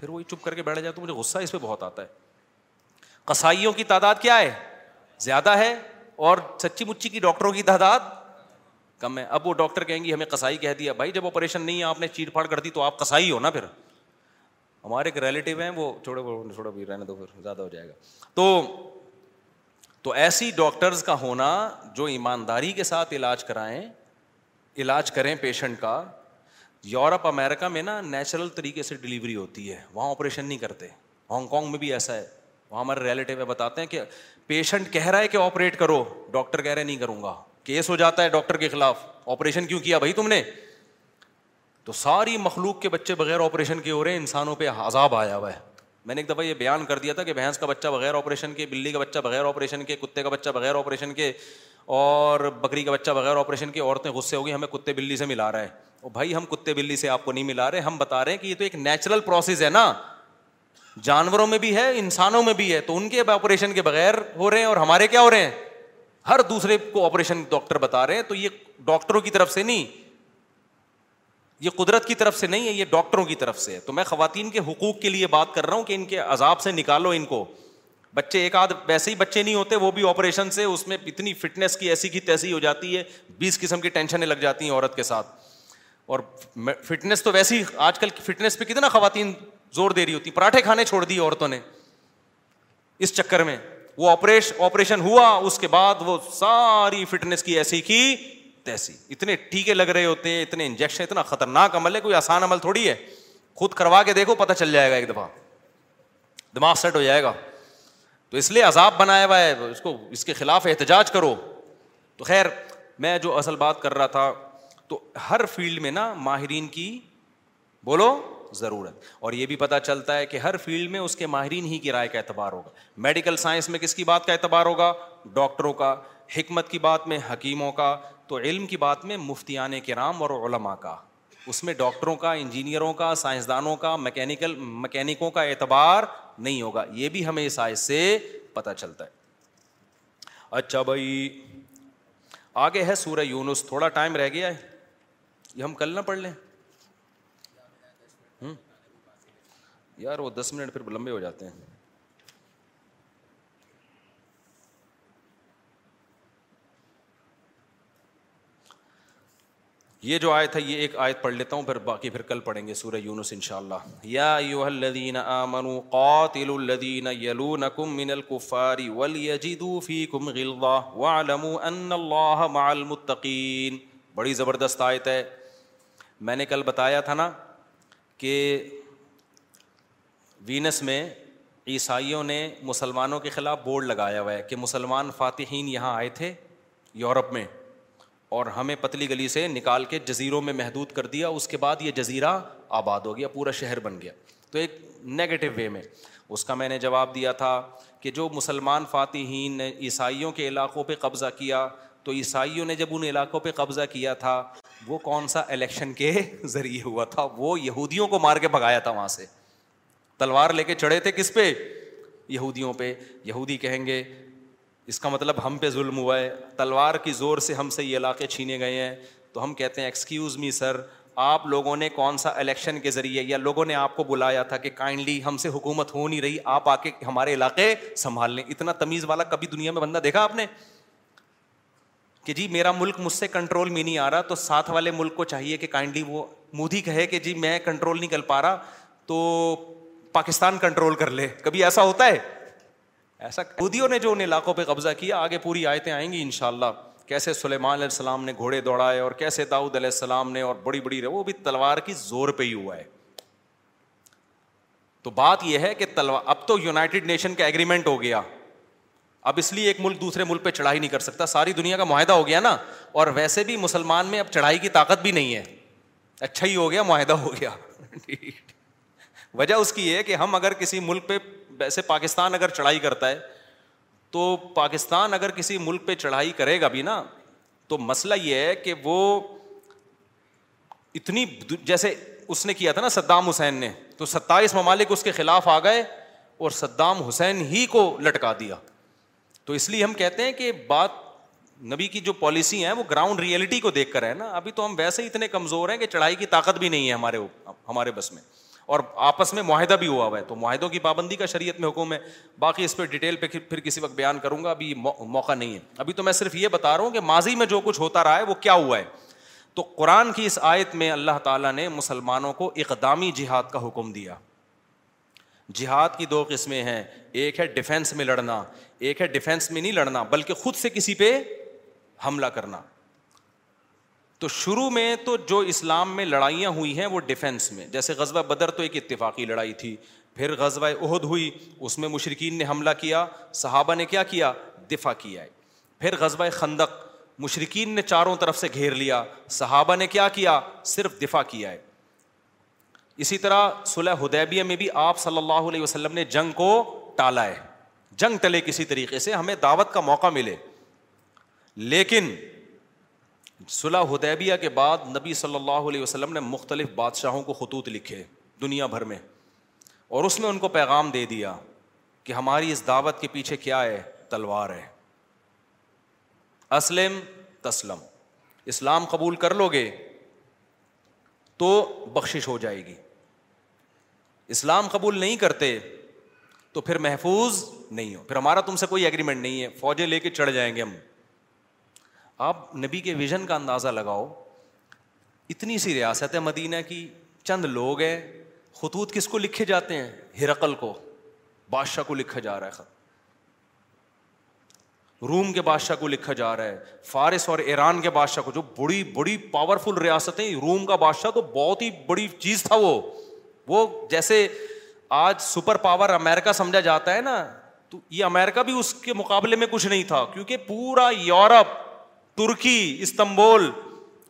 Speaker 3: پھر وہی چپ کر کے بیٹھ جائے تو مجھے غصہ اس پہ بہت آتا ہے کسائیوں کی تعداد کیا ہے زیادہ ہے اور سچی مچی کی ڈاکٹروں کی تعداد کم ہے اب وہ ڈاکٹر کہیں گی ہمیں کسائی کہہ دیا بھائی جب آپریشن نہیں ہے آپ نے چیٹ پھاڑ کر دی تو آپ کسائی ہو نا پھر ہمارے ایک ریلیٹیو ہیں وہ چھوڑے چھوڑے بھی رہنے تو پھر زیادہ ہو جائے گا تو تو ایسی ڈاکٹرز کا ہونا جو ایمانداری کے ساتھ علاج کرائیں علاج کریں پیشنٹ کا یورپ امیرکا میں نا نیچرل طریقے سے ڈلیوری ہوتی ہے وہاں آپریشن نہیں کرتے ہانگ کانگ میں بھی ایسا ہے وہاں ہمارے ریلیٹیو ہے بتاتے ہیں کہ پیشنٹ کہہ رہا ہے کہ آپریٹ کرو ڈاکٹر کہہ رہے نہیں کروں گا کیس ہو جاتا ہے ڈاکٹر کے خلاف آپریشن کیوں کیا بھائی تم نے تو ساری مخلوق کے بچے بغیر آپریشن کے ہو رہے ہیں انسانوں پہ عذاب آیا ہوا ہے میں نے ایک دفعہ یہ بیان کر دیا تھا کہ بھینس کا بچہ بغیر آپریشن کے بلی کا بچہ بغیر آپریشن کے کتے کا بچہ بغیر آپریشن کے اور بکری کا بچہ بغیر آپریشن کے عورتیں غصے ہو گئی ہمیں کتے بلی سے ملا رہا ہے اور بھائی ہم کتے بلی سے آپ کو نہیں ملا رہے ہم بتا رہے ہیں کہ یہ تو ایک نیچرل پروسیس ہے نا جانوروں میں بھی ہے انسانوں میں بھی ہے تو ان کے آپریشن کے بغیر ہو رہے ہیں اور ہمارے کیا ہو رہے ہیں ہر دوسرے کو آپریشن ڈاکٹر بتا رہے ہیں تو یہ ڈاکٹروں کی طرف سے نہیں یہ قدرت کی طرف سے نہیں ہے یہ ڈاکٹروں کی طرف سے ہے تو میں خواتین کے حقوق کے لیے بات کر رہا ہوں کہ ان کے عذاب سے نکالو ان کو بچے ایک آدھ ویسے ہی بچے نہیں ہوتے وہ بھی آپریشن سے اس میں اتنی فٹنس کی ایسی کی تیسی ہو جاتی ہے بیس قسم کی ٹینشنیں لگ جاتی ہیں عورت کے ساتھ اور فٹنس تو ویسی آج کل فٹنس پہ کتنا خواتین زور دے رہی ہوتی پراٹھے کھانے چھوڑ دیے عورتوں نے اس چکر میں وہ آپریش آپریشن ہوا اس کے بعد وہ ساری فٹنس کی ایسی کی تیسی اتنے ٹیکے لگ رہے ہوتے ہیں اتنے انجیکشن اتنا خطرناک عمل ہے کوئی آسان عمل تھوڑی ہے خود کروا کے دیکھو پتہ چل جائے گا ایک دفعہ دماغ سیٹ ہو جائے گا تو اس لیے عذاب بنایا ہوا ہے اس کو اس کے خلاف احتجاج کرو تو خیر میں جو اصل بات کر رہا تھا تو ہر فیلڈ میں نا ماہرین کی بولو ضرورت اور یہ بھی پتا چلتا ہے کہ ہر فیلڈ میں اس کے ماہرین ہی کی رائے کا اعتبار ہوگا میڈیکل سائنس میں کس کی بات کا اعتبار ہوگا ڈاکٹروں کا حکمت کی بات میں حکیموں کا تو علم کی بات میں مفتیان کرام اور علماء کا اس میں ڈاکٹروں کا انجینئروں کا سائنسدانوں کا مکینیکل مکینکوں کا اعتبار نہیں ہوگا یہ بھی ہمیں اس سے پتا چلتا ہے اچھا بھائی آگے ہے سورہ یونس تھوڑا ٹائم رہ گیا ہے یہ ہم کل نہ پڑھ لیں یار وہ دس منٹ پھر لمبے ہو جاتے ہیں یہ جو آیت ہے یہ ایک آیت پڑھ لیتا ہوں پھر باقی پھر کل پڑھیں گے سورہ یونس انشاءاللہ یا ایوہ الذین آمنوا قاتلوا الذین یلونکم من الكفار ولیجدو فیکم غلظہ وعلموا ان اللہ مع المتقین بڑی زبردست آیت ہے میں نے کل بتایا تھا نا کہ وینس میں عیسائیوں نے مسلمانوں کے خلاف بورڈ لگایا ہوا ہے کہ مسلمان فاتحین یہاں آئے تھے یورپ میں اور ہمیں پتلی گلی سے نکال کے جزیروں میں محدود کر دیا اس کے بعد یہ جزیرہ آباد ہو گیا پورا شہر بن گیا تو ایک نگیٹو وے میں اس کا میں نے جواب دیا تھا کہ جو مسلمان فاتحین نے عیسائیوں کے علاقوں پہ قبضہ کیا تو عیسائیوں نے جب ان علاقوں پہ قبضہ کیا تھا وہ کون سا الیکشن کے ذریعے ہوا تھا وہ یہودیوں کو مار کے بھگایا تھا وہاں سے تلوار لے کے چڑھے تھے کس پہ یہودیوں پہ یہودی کہیں گے اس کا مطلب ہم پہ ظلم ہوا ہے تلوار کی زور سے ہم سے یہ علاقے چھینے گئے ہیں تو ہم کہتے ہیں ایکسکیوز می سر آپ لوگوں نے کون سا الیکشن کے ذریعے یا لوگوں نے آپ کو بلایا تھا کہ کائنڈلی ہم سے حکومت ہو نہیں رہی آپ آ کے ہمارے علاقے سنبھال لیں اتنا تمیز والا کبھی دنیا میں بندہ دیکھا آپ نے کہ جی میرا ملک مجھ سے کنٹرول میں نہیں آ رہا تو ساتھ والے ملک کو چاہیے کہ کائنڈلی وہ مودی کہے کہ جی میں کنٹرول نہیں کر پا رہا تو پاکستان کنٹرول کر لے کبھی ایسا ہوتا ہے ایسا خودیوں نے جو ان علاقوں پہ قبضہ کیا آگے پوری آیتیں آئیں گی ان شاء اللہ کیسے سلیمان علیہ السلام نے گھوڑے دوڑائے اور کیسے داؤد علیہ السلام نے اور بڑی بڑی وہ بھی تلوار کی زور پہ ہی ہوا ہے تو بات یہ ہے کہ تلوار اب تو یونائٹیڈ نیشن کا ایگریمنٹ ہو گیا اب اس لیے ایک ملک دوسرے ملک پہ چڑھائی نہیں کر سکتا ساری دنیا کا معاہدہ ہو گیا نا اور ویسے بھی مسلمان میں اب چڑھائی کی طاقت بھی نہیں ہے اچھا ہی ہو گیا معاہدہ ہو گیا وجہ اس کی یہ کہ ہم اگر کسی ملک پہ ویسے پاکستان اگر چڑھائی کرتا ہے تو پاکستان اگر کسی ملک پہ چڑھائی کرے گا بھی نا تو مسئلہ یہ ہے کہ وہ اتنی جیسے اس نے کیا تھا نا صدام حسین نے تو ستائیس ممالک اس کے خلاف آ گئے اور صدام حسین ہی کو لٹکا دیا تو اس لیے ہم کہتے ہیں کہ بات نبی کی جو پالیسی ہے وہ گراؤنڈ ریئلٹی کو دیکھ کر ہے نا ابھی تو ہم ویسے ہی اتنے کمزور ہیں کہ چڑھائی کی طاقت بھی نہیں ہے ہمارے ہمارے بس میں اور آپس میں معاہدہ بھی ہوا ہوا ہے تو معاہدوں کی پابندی کا شریعت میں حکم ہے باقی اس پہ ڈیٹیل پہ پھر کسی وقت بیان کروں گا ابھی موقع نہیں ہے ابھی تو میں صرف یہ بتا رہا ہوں کہ ماضی میں جو کچھ ہوتا رہا ہے وہ کیا ہوا ہے تو قرآن کی اس آیت میں اللہ تعالیٰ نے مسلمانوں کو اقدامی جہاد کا حکم دیا جہاد کی دو قسمیں ہیں ایک ہے ڈیفینس میں لڑنا ایک ہے ڈیفینس میں نہیں لڑنا بلکہ خود سے کسی پہ حملہ کرنا تو شروع میں تو جو اسلام میں لڑائیاں ہوئی ہیں وہ ڈیفینس میں جیسے غزوہ بدر تو ایک اتفاقی لڑائی تھی پھر غزوہ عہد ہوئی اس میں مشرقین نے حملہ کیا صحابہ نے کیا کیا دفاع کیا ہے پھر غزوہ خندق مشرقین نے چاروں طرف سے گھیر لیا صحابہ نے کیا کیا صرف دفاع کیا ہے اسی طرح حدیبیہ میں بھی آپ صلی اللہ علیہ وسلم نے جنگ کو ٹالا ہے جنگ ٹلے کسی طریقے سے ہمیں دعوت کا موقع ملے لیکن حدیبیہ کے بعد نبی صلی اللہ علیہ وسلم نے مختلف بادشاہوں کو خطوط لکھے دنیا بھر میں اور اس میں ان کو پیغام دے دیا کہ ہماری اس دعوت کے پیچھے کیا ہے تلوار ہے اسلم تسلم اسلام قبول کر لو گے تو بخشش ہو جائے گی اسلام قبول نہیں کرتے تو پھر محفوظ نہیں ہو پھر ہمارا تم سے کوئی ایگریمنٹ نہیں ہے فوجیں لے کے چڑھ جائیں گے ہم آپ نبی کے ویژن کا اندازہ لگاؤ اتنی سی ریاست ہے مدینہ کی چند لوگ ہیں خطوط کس کو لکھے جاتے ہیں ہرقل کو بادشاہ کو لکھا جا رہا ہے خط روم کے بادشاہ کو لکھا جا رہا ہے فارس اور ایران کے بادشاہ کو جو بڑی بڑی پاورفل ریاستیں روم کا بادشاہ تو بہت ہی بڑی چیز تھا وہ وہ جیسے آج سپر پاور امیرکا سمجھا جاتا ہے نا تو یہ امیرکا بھی اس کے مقابلے میں کچھ نہیں تھا کیونکہ پورا یورپ ترکی استنبول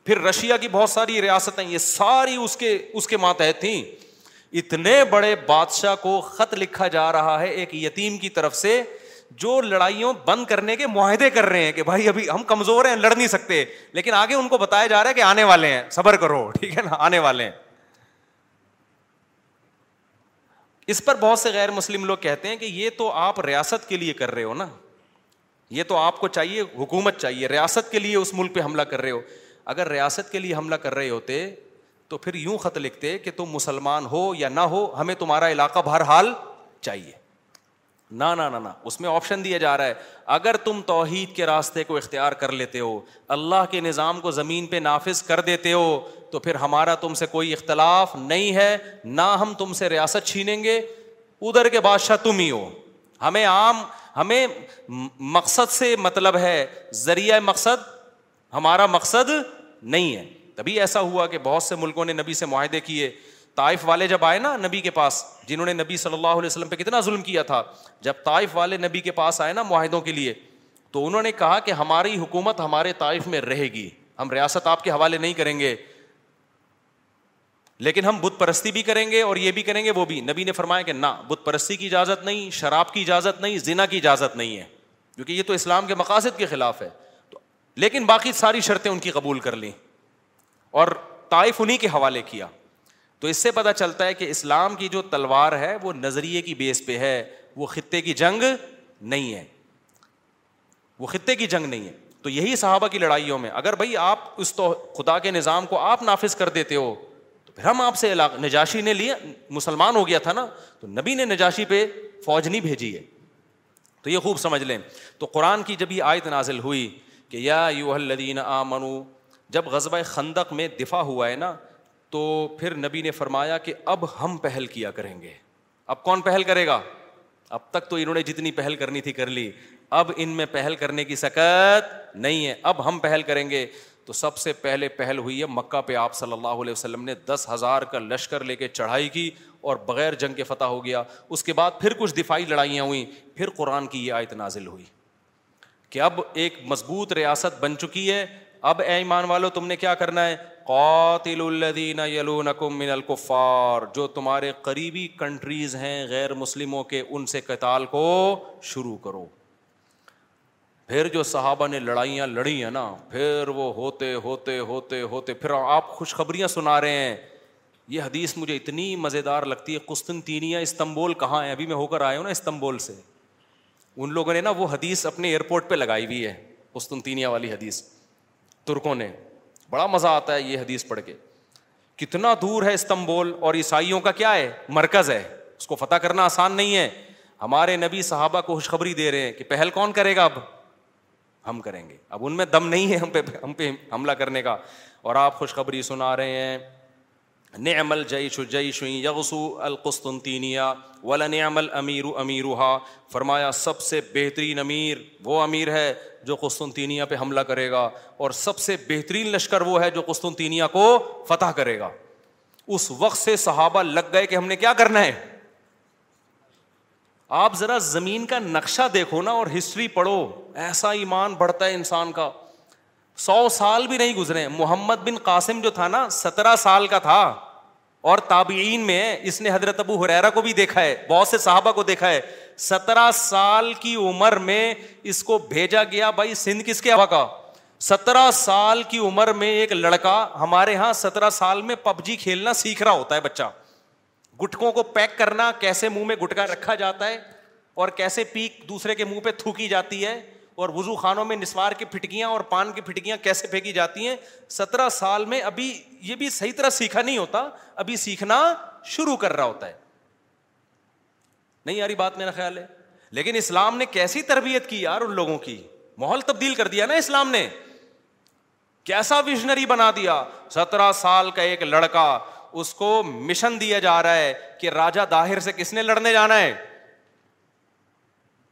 Speaker 3: پھر رشیا کی بہت ساری ریاستیں یہ ساری اس کے اس کے ماتحت تھیں اتنے بڑے بادشاہ کو خط لکھا جا رہا ہے ایک یتیم کی طرف سے جو لڑائیوں بند کرنے کے معاہدے کر رہے ہیں کہ بھائی ابھی ہم کمزور ہیں لڑ نہیں سکتے لیکن آگے ان کو بتایا جا رہا ہے کہ آنے والے ہیں صبر کرو ٹھیک ہے نا آنے والے ہیں اس پر بہت سے غیر مسلم لوگ کہتے ہیں کہ یہ تو آپ ریاست کے لیے کر رہے ہو نا یہ تو آپ کو چاہیے حکومت چاہیے ریاست کے لیے اس ملک پہ حملہ کر رہے ہو اگر ریاست کے لیے حملہ کر رہے ہوتے تو پھر یوں خط لکھتے کہ تم مسلمان ہو یا نہ ہو ہمیں تمہارا علاقہ بہرحال چاہیے نہ نہ اس میں آپشن دیا جا رہا ہے اگر تم توحید کے راستے کو اختیار کر لیتے ہو اللہ کے نظام کو زمین پہ نافذ کر دیتے ہو تو پھر ہمارا تم سے کوئی اختلاف نہیں ہے نہ ہم تم سے ریاست چھینیں گے ادھر کے بادشاہ تم ہی ہو ہمیں عام ہمیں مقصد سے مطلب ہے ذریعہ مقصد ہمارا مقصد نہیں ہے تبھی ایسا ہوا کہ بہت سے ملکوں نے نبی سے معاہدے کیے طائف والے جب آئے نا نبی کے پاس جنہوں نے نبی صلی اللہ علیہ وسلم پہ کتنا ظلم کیا تھا جب طائف والے نبی کے پاس آئے نا معاہدوں کے لیے تو انہوں نے کہا کہ ہماری حکومت ہمارے طائف میں رہے گی ہم ریاست آپ کے حوالے نہیں کریں گے لیکن ہم بت پرستی بھی کریں گے اور یہ بھی کریں گے وہ بھی نبی نے فرمایا کہ نہ بت پرستی کی اجازت نہیں شراب کی اجازت نہیں زنا کی اجازت نہیں ہے کیونکہ یہ تو اسلام کے مقاصد کے خلاف ہے تو لیکن باقی ساری شرطیں ان کی قبول کر لیں اور طائف انہیں کے حوالے کیا تو اس سے پتہ چلتا ہے کہ اسلام کی جو تلوار ہے وہ نظریے کی بیس پہ ہے وہ خطے کی جنگ نہیں ہے وہ خطے کی جنگ نہیں ہے تو یہی صحابہ کی لڑائیوں میں اگر بھائی آپ اس تو خدا کے نظام کو آپ نافذ کر دیتے ہو پھر ہم آپ سے نجاشی نے لیا مسلمان ہو گیا تھا نا تو نبی نے نجاشی پہ فوج نہیں بھیجی ہے تو یہ خوب سمجھ لیں تو قرآن کی جب یہ آیت نازل ہوئی کہ یا یو الدین آ منو جب غزبۂ خندق میں دفاع ہوا ہے نا تو پھر نبی نے فرمایا کہ اب ہم پہل کیا کریں گے اب کون پہل کرے گا اب تک تو انہوں نے جتنی پہل کرنی تھی کر لی اب ان میں پہل کرنے کی سکت نہیں ہے اب ہم پہل کریں گے تو سب سے پہلے پہل ہوئی ہے مکہ پہ آپ صلی اللہ علیہ وسلم نے دس ہزار کا لشکر لے کے چڑھائی کی اور بغیر جنگ کے فتح ہو گیا اس کے بعد پھر کچھ دفاعی لڑائیاں ہوئیں پھر قرآن کی یہ آیت نازل ہوئی کہ اب ایک مضبوط ریاست بن چکی ہے اب اے ایمان والو تم نے کیا کرنا ہے قاتل الدین یلونکم من الکفار جو تمہارے قریبی کنٹریز ہیں غیر مسلموں کے ان سے قتال کو شروع کرو پھر جو صحابہ نے لڑائیاں لڑی ہیں نا پھر وہ ہوتے ہوتے ہوتے ہوتے پھر آپ خوشخبریاں سنا رہے ہیں یہ حدیث مجھے اتنی مزے دار لگتی ہے قستنتینیا استنبول کہاں ہے ابھی میں ہو کر آیا ہوں نا استنبول سے ان لوگوں نے نا وہ حدیث اپنے ایئرپورٹ پہ لگائی ہوئی ہے قستنتینیہ والی حدیث ترکوں نے بڑا مزہ آتا ہے یہ حدیث پڑھ کے کتنا دور ہے استنبول اور عیسائیوں کا کیا ہے مرکز ہے اس کو فتح کرنا آسان نہیں ہے ہمارے نبی صحابہ کو خوشخبری دے رہے ہیں کہ پہل کون کرے گا اب ہم کریں گے اب ان میں دم نہیں ہے ہم پہ ہم پہ حملہ کرنے کا اور آپ خوشخبری سنا رہے ہیں نعم الجیش جیش یغسو القسطنطینیہ ولا نعم الامیر امیرها فرمایا سب سے بہترین امیر وہ امیر ہے جو قسطنطینیہ پہ حملہ کرے گا اور سب سے بہترین لشکر وہ ہے جو قسطنطینیہ کو فتح کرے گا اس وقت سے صحابہ لگ گئے کہ ہم نے کیا کرنا ہے آپ ذرا زمین کا نقشہ دیکھو نا اور ہسٹری پڑھو ایسا ایمان بڑھتا ہے انسان کا سو سال بھی نہیں گزرے محمد بن قاسم جو تھا نا سترہ سال کا تھا اور تابعین میں اس نے حضرت ابو حریرا کو بھی دیکھا ہے بہت سے صحابہ کو دیکھا ہے سترہ سال کی عمر میں اس کو بھیجا گیا بھائی سندھ کس کے با کا سترہ سال کی عمر میں ایک لڑکا ہمارے یہاں سترہ سال میں پب جی کھیلنا سیکھ رہا ہوتا ہے بچہ گٹکوں کو پیک کرنا کیسے منہ میں گٹکا رکھا جاتا ہے اور کیسے پیک دوسرے کے منہ پہ تھوکی جاتی ہے اور وزو خانوں میں نسوار کی پھٹکیاں اور پان کی پھٹکیاں کیسے پھینکی جاتی ہیں سترہ سال میں ابھی یہ بھی صحیح طرح سیکھا نہیں ہوتا ابھی سیکھنا شروع کر رہا ہوتا ہے نہیں یاری بات میرا خیال ہے لیکن اسلام نے کیسی تربیت کی یار ان لوگوں کی ماحول تبدیل کر دیا نا اسلام نے کیسا ویژنری بنا دیا سترہ سال کا ایک لڑکا اس کو مشن دیا جا رہا ہے کہ راجا داہر سے کس نے لڑنے جانا ہے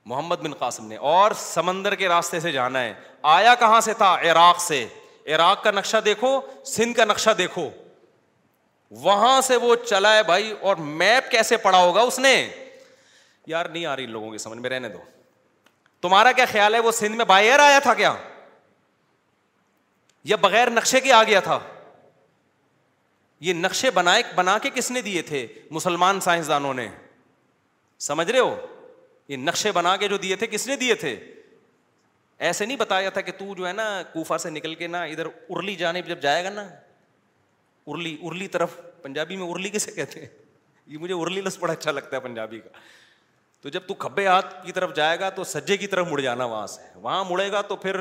Speaker 3: محمد بن قاسم نے اور سمندر کے راستے سے جانا ہے آیا کہاں سے تھا عراق سے عراق کا نقشہ دیکھو سندھ کا نقشہ دیکھو وہاں سے وہ چلا ہے بھائی اور میپ کیسے پڑا ہوگا اس نے یار نہیں آ رہی لوگوں کی سمجھ میں رہنے دو تمہارا کیا خیال ہے وہ سندھ میں بائے آیا تھا کیا یا بغیر نقشے کے آ گیا تھا یہ نقشے بنا بنا کے کس نے دیے تھے مسلمان سائنسدانوں نے سمجھ رہے ہو یہ نقشے بنا کے جو دیے تھے کس نے دیے تھے ایسے نہیں بتایا تھا کہ تو جو ہے نا کوفا سے نکل کے نا ادھر ارلی جانب جب جائے گا نا ارلی ارلی طرف پنجابی میں ارلی کسے کہتے ہیں یہ مجھے ارلی لفظ بڑا اچھا لگتا ہے پنجابی کا تو جب تو کھبے ہاتھ کی طرف جائے گا تو سجے کی طرف مڑ جانا وہاں سے وہاں مڑے گا تو پھر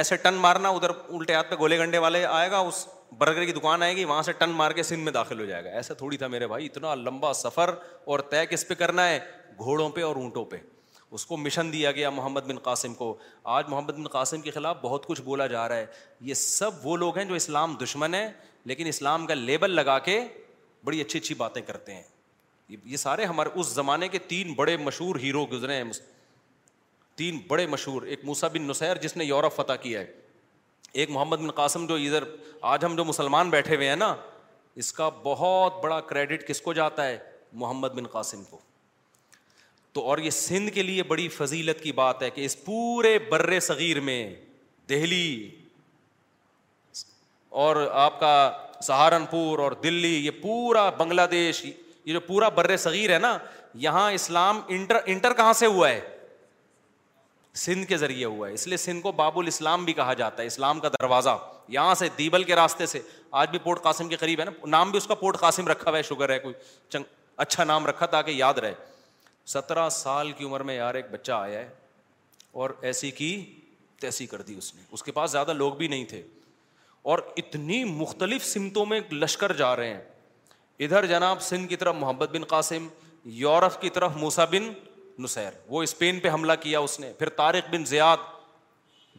Speaker 3: ایسے ٹن مارنا ادھر الٹے ہاتھ پہ گولے گنڈے والے آئے گا اس برگر کی دکان آئے گی وہاں سے ٹن مار کے سندھ میں داخل ہو جائے گا ایسا تھوڑی تھا میرے بھائی اتنا لمبا سفر اور طے کس پہ کرنا ہے گھوڑوں پہ اور اونٹوں پہ اس کو مشن دیا گیا محمد بن قاسم کو آج محمد بن قاسم کے خلاف بہت کچھ بولا جا رہا ہے یہ سب وہ لوگ ہیں جو اسلام دشمن ہیں لیکن اسلام کا لیبل لگا کے بڑی اچھی اچھی باتیں کرتے ہیں یہ سارے ہمارے اس زمانے کے تین بڑے مشہور ہیرو گزرے ہیں تین بڑے مشہور ایک موسا بن نصیر جس نے یورپ فتح کیا ہے ایک محمد بن قاسم جو ادھر آج ہم جو مسلمان بیٹھے ہوئے ہیں نا اس کا بہت بڑا کریڈٹ کس کو جاتا ہے محمد بن قاسم کو تو اور یہ سندھ کے لیے بڑی فضیلت کی بات ہے کہ اس پورے بر صغیر میں دہلی اور آپ کا سہارنپور اور دلی یہ پورا بنگلہ دیش یہ جو پورا بر صغیر ہے نا یہاں اسلام انٹر انٹر کہاں سے ہوا ہے سندھ کے ذریعے ہوا ہے اس لیے سندھ کو باب الاسلام بھی کہا جاتا ہے اسلام کا دروازہ یہاں سے دیبل کے راستے سے آج بھی پورٹ قاسم کے قریب ہے نا نام بھی اس کا پورٹ قاسم رکھا ہوا ہے شوگر ہے کوئی چنگ اچھا نام رکھا تاکہ یاد رہے سترہ سال کی عمر میں یار ایک بچہ آیا ہے اور ایسی کی تیسی کر دی اس نے اس کے پاس زیادہ لوگ بھی نہیں تھے اور اتنی مختلف سمتوں میں لشکر جا رہے ہیں ادھر جناب سندھ کی طرف محمد بن قاسم یورپ کی طرف موسا بن نصیر وہ اسپین پہ حملہ کیا اس نے پھر طارق بن زیاد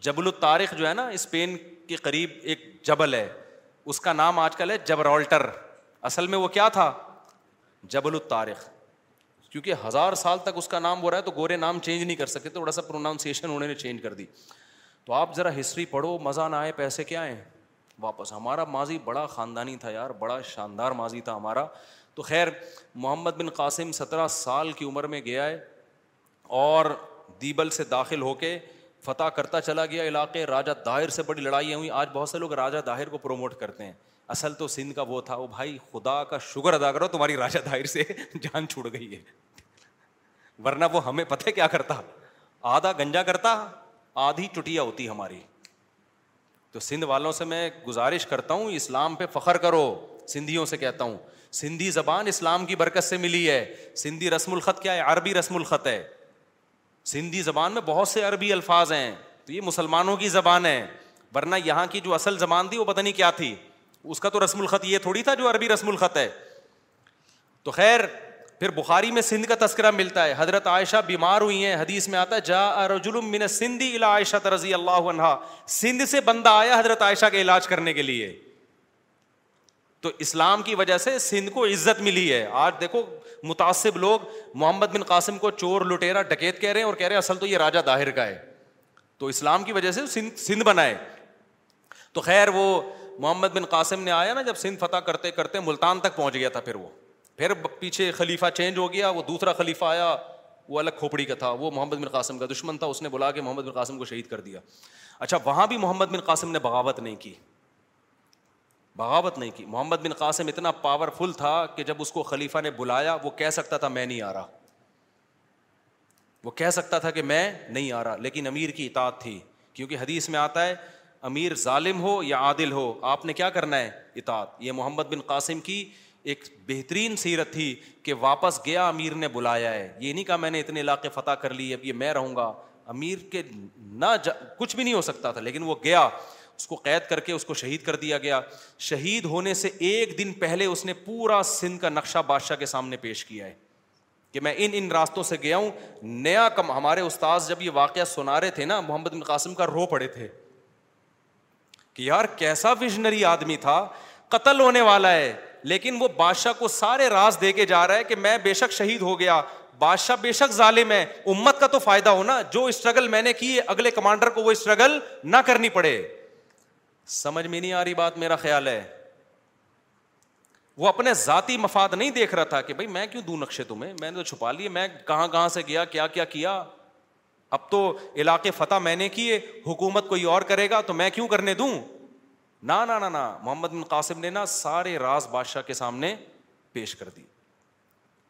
Speaker 3: جبل الطارق جو ہے نا اسپین کے قریب ایک جبل ہے اس کا نام آج کل ہے جبرالٹر اصل میں وہ کیا تھا جبل الطارق کیونکہ ہزار سال تک اس کا نام ہو رہا ہے تو گورے نام چینج نہیں کر سکتے تھوڑا سا پروناؤنسیشن انہوں نے چینج کر دی تو آپ ذرا ہسٹری پڑھو مزہ نہ آئے پیسے کیا واپس ہمارا ماضی بڑا خاندانی تھا یار بڑا شاندار ماضی تھا ہمارا تو خیر محمد بن قاسم سترہ سال کی عمر میں گیا ہے اور دیبل سے داخل ہو کے فتح کرتا چلا گیا علاقے راجہ داہر سے بڑی لڑائیاں ہوئیں آج بہت سے لوگ راجہ داہر کو پروموٹ کرتے ہیں اصل تو سندھ کا وہ تھا وہ بھائی خدا کا شکر ادا کرو تمہاری راجہ داہر سے جان چھوڑ گئی ہے ورنہ وہ ہمیں پتہ کیا کرتا آدھا گنجا کرتا آدھی چٹیا ہوتی ہماری تو سندھ والوں سے میں گزارش کرتا ہوں اسلام پہ فخر کرو سندھیوں سے کہتا ہوں سندھی زبان اسلام کی برکت سے ملی ہے سندھی رسم الخط کیا ہے عربی رسم الخط ہے سندھی زبان میں بہت سے عربی الفاظ ہیں تو یہ مسلمانوں کی زبان ہے ورنہ یہاں کی جو اصل زبان تھی وہ پتہ نہیں کیا تھی اس کا تو رسم الخط یہ تھوڑی تھا جو عربی رسم الخط ہے تو خیر پھر بخاری میں سندھ کا تذکرہ ملتا ہے حضرت عائشہ بیمار ہوئی ہیں حدیث میں آتا ہے جا رجل من سندھی عائشہ رضی اللہ عنہ سندھ سے بندہ آیا حضرت عائشہ کے علاج کرنے کے لیے تو اسلام کی وجہ سے سندھ کو عزت ملی ہے آج دیکھو متاثر لوگ محمد بن قاسم کو چور لٹیرا ڈکیت کہہ رہے ہیں اور کہہ رہے ہیں اصل تو یہ راجا داہر کا ہے تو اسلام کی وجہ سے سندھ سندھ بنائے تو خیر وہ محمد بن قاسم نے آیا نا جب سندھ فتح کرتے کرتے ملتان تک پہنچ گیا تھا پھر وہ پھر پیچھے خلیفہ چینج ہو گیا وہ دوسرا خلیفہ آیا وہ الگ کھوپڑی کا تھا وہ محمد بن قاسم کا دشمن تھا اس نے بلا کے محمد بن قاسم کو شہید کر دیا اچھا وہاں بھی محمد بن قاسم نے بغاوت نہیں کی بغاوت نہیں کی محمد بن قاسم اتنا پاورفل تھا کہ جب اس کو خلیفہ نے بلایا وہ کہہ سکتا تھا میں نہیں آ رہا وہ کہہ سکتا تھا کہ میں نہیں آ رہا لیکن امیر کی اطاعت تھی کیونکہ حدیث میں آتا ہے امیر ظالم ہو یا عادل ہو آپ نے کیا کرنا ہے اطاعت یہ محمد بن قاسم کی ایک بہترین سیرت تھی کہ واپس گیا امیر نے بلایا ہے یہ نہیں کہا میں نے اتنے علاقے فتح کر لیے اب یہ میں رہوں گا امیر کے نہ جا... کچھ بھی نہیں ہو سکتا تھا لیکن وہ گیا اس کو قید کر کے اس کو شہید کر دیا گیا شہید ہونے سے ایک دن پہلے اس نے پورا سندھ کا نقشہ بادشاہ کے سامنے پیش کیا ہے کہ میں ان ان راستوں سے گیا ہوں نیا کم ہمارے استاذ جب یہ واقعہ سنا رہے تھے نا محمد بن قاسم کا رو پڑے تھے کہ یار کیسا وژنری آدمی تھا قتل ہونے والا ہے لیکن وہ بادشاہ کو سارے راز دے کے جا رہا ہے کہ میں بے شک شہید ہو گیا بادشاہ بے شک ظالم ہے امت کا تو فائدہ ہونا جو اسٹرگل میں نے کی اگلے کمانڈر کو وہ اسٹرگل نہ کرنی پڑے سمجھ میں نہیں آ رہی بات میرا خیال ہے وہ اپنے ذاتی مفاد نہیں دیکھ رہا تھا کہ بھائی میں کیوں دوں نقشے تمہیں میں نے تو چھپا لیے میں کہاں کہاں سے گیا کیا کیا کیا اب تو علاقے فتح میں نے کیے حکومت کوئی اور کرے گا تو میں کیوں کرنے دوں نہ محمد بن قاسم نے نا سارے راز بادشاہ کے سامنے پیش کر دی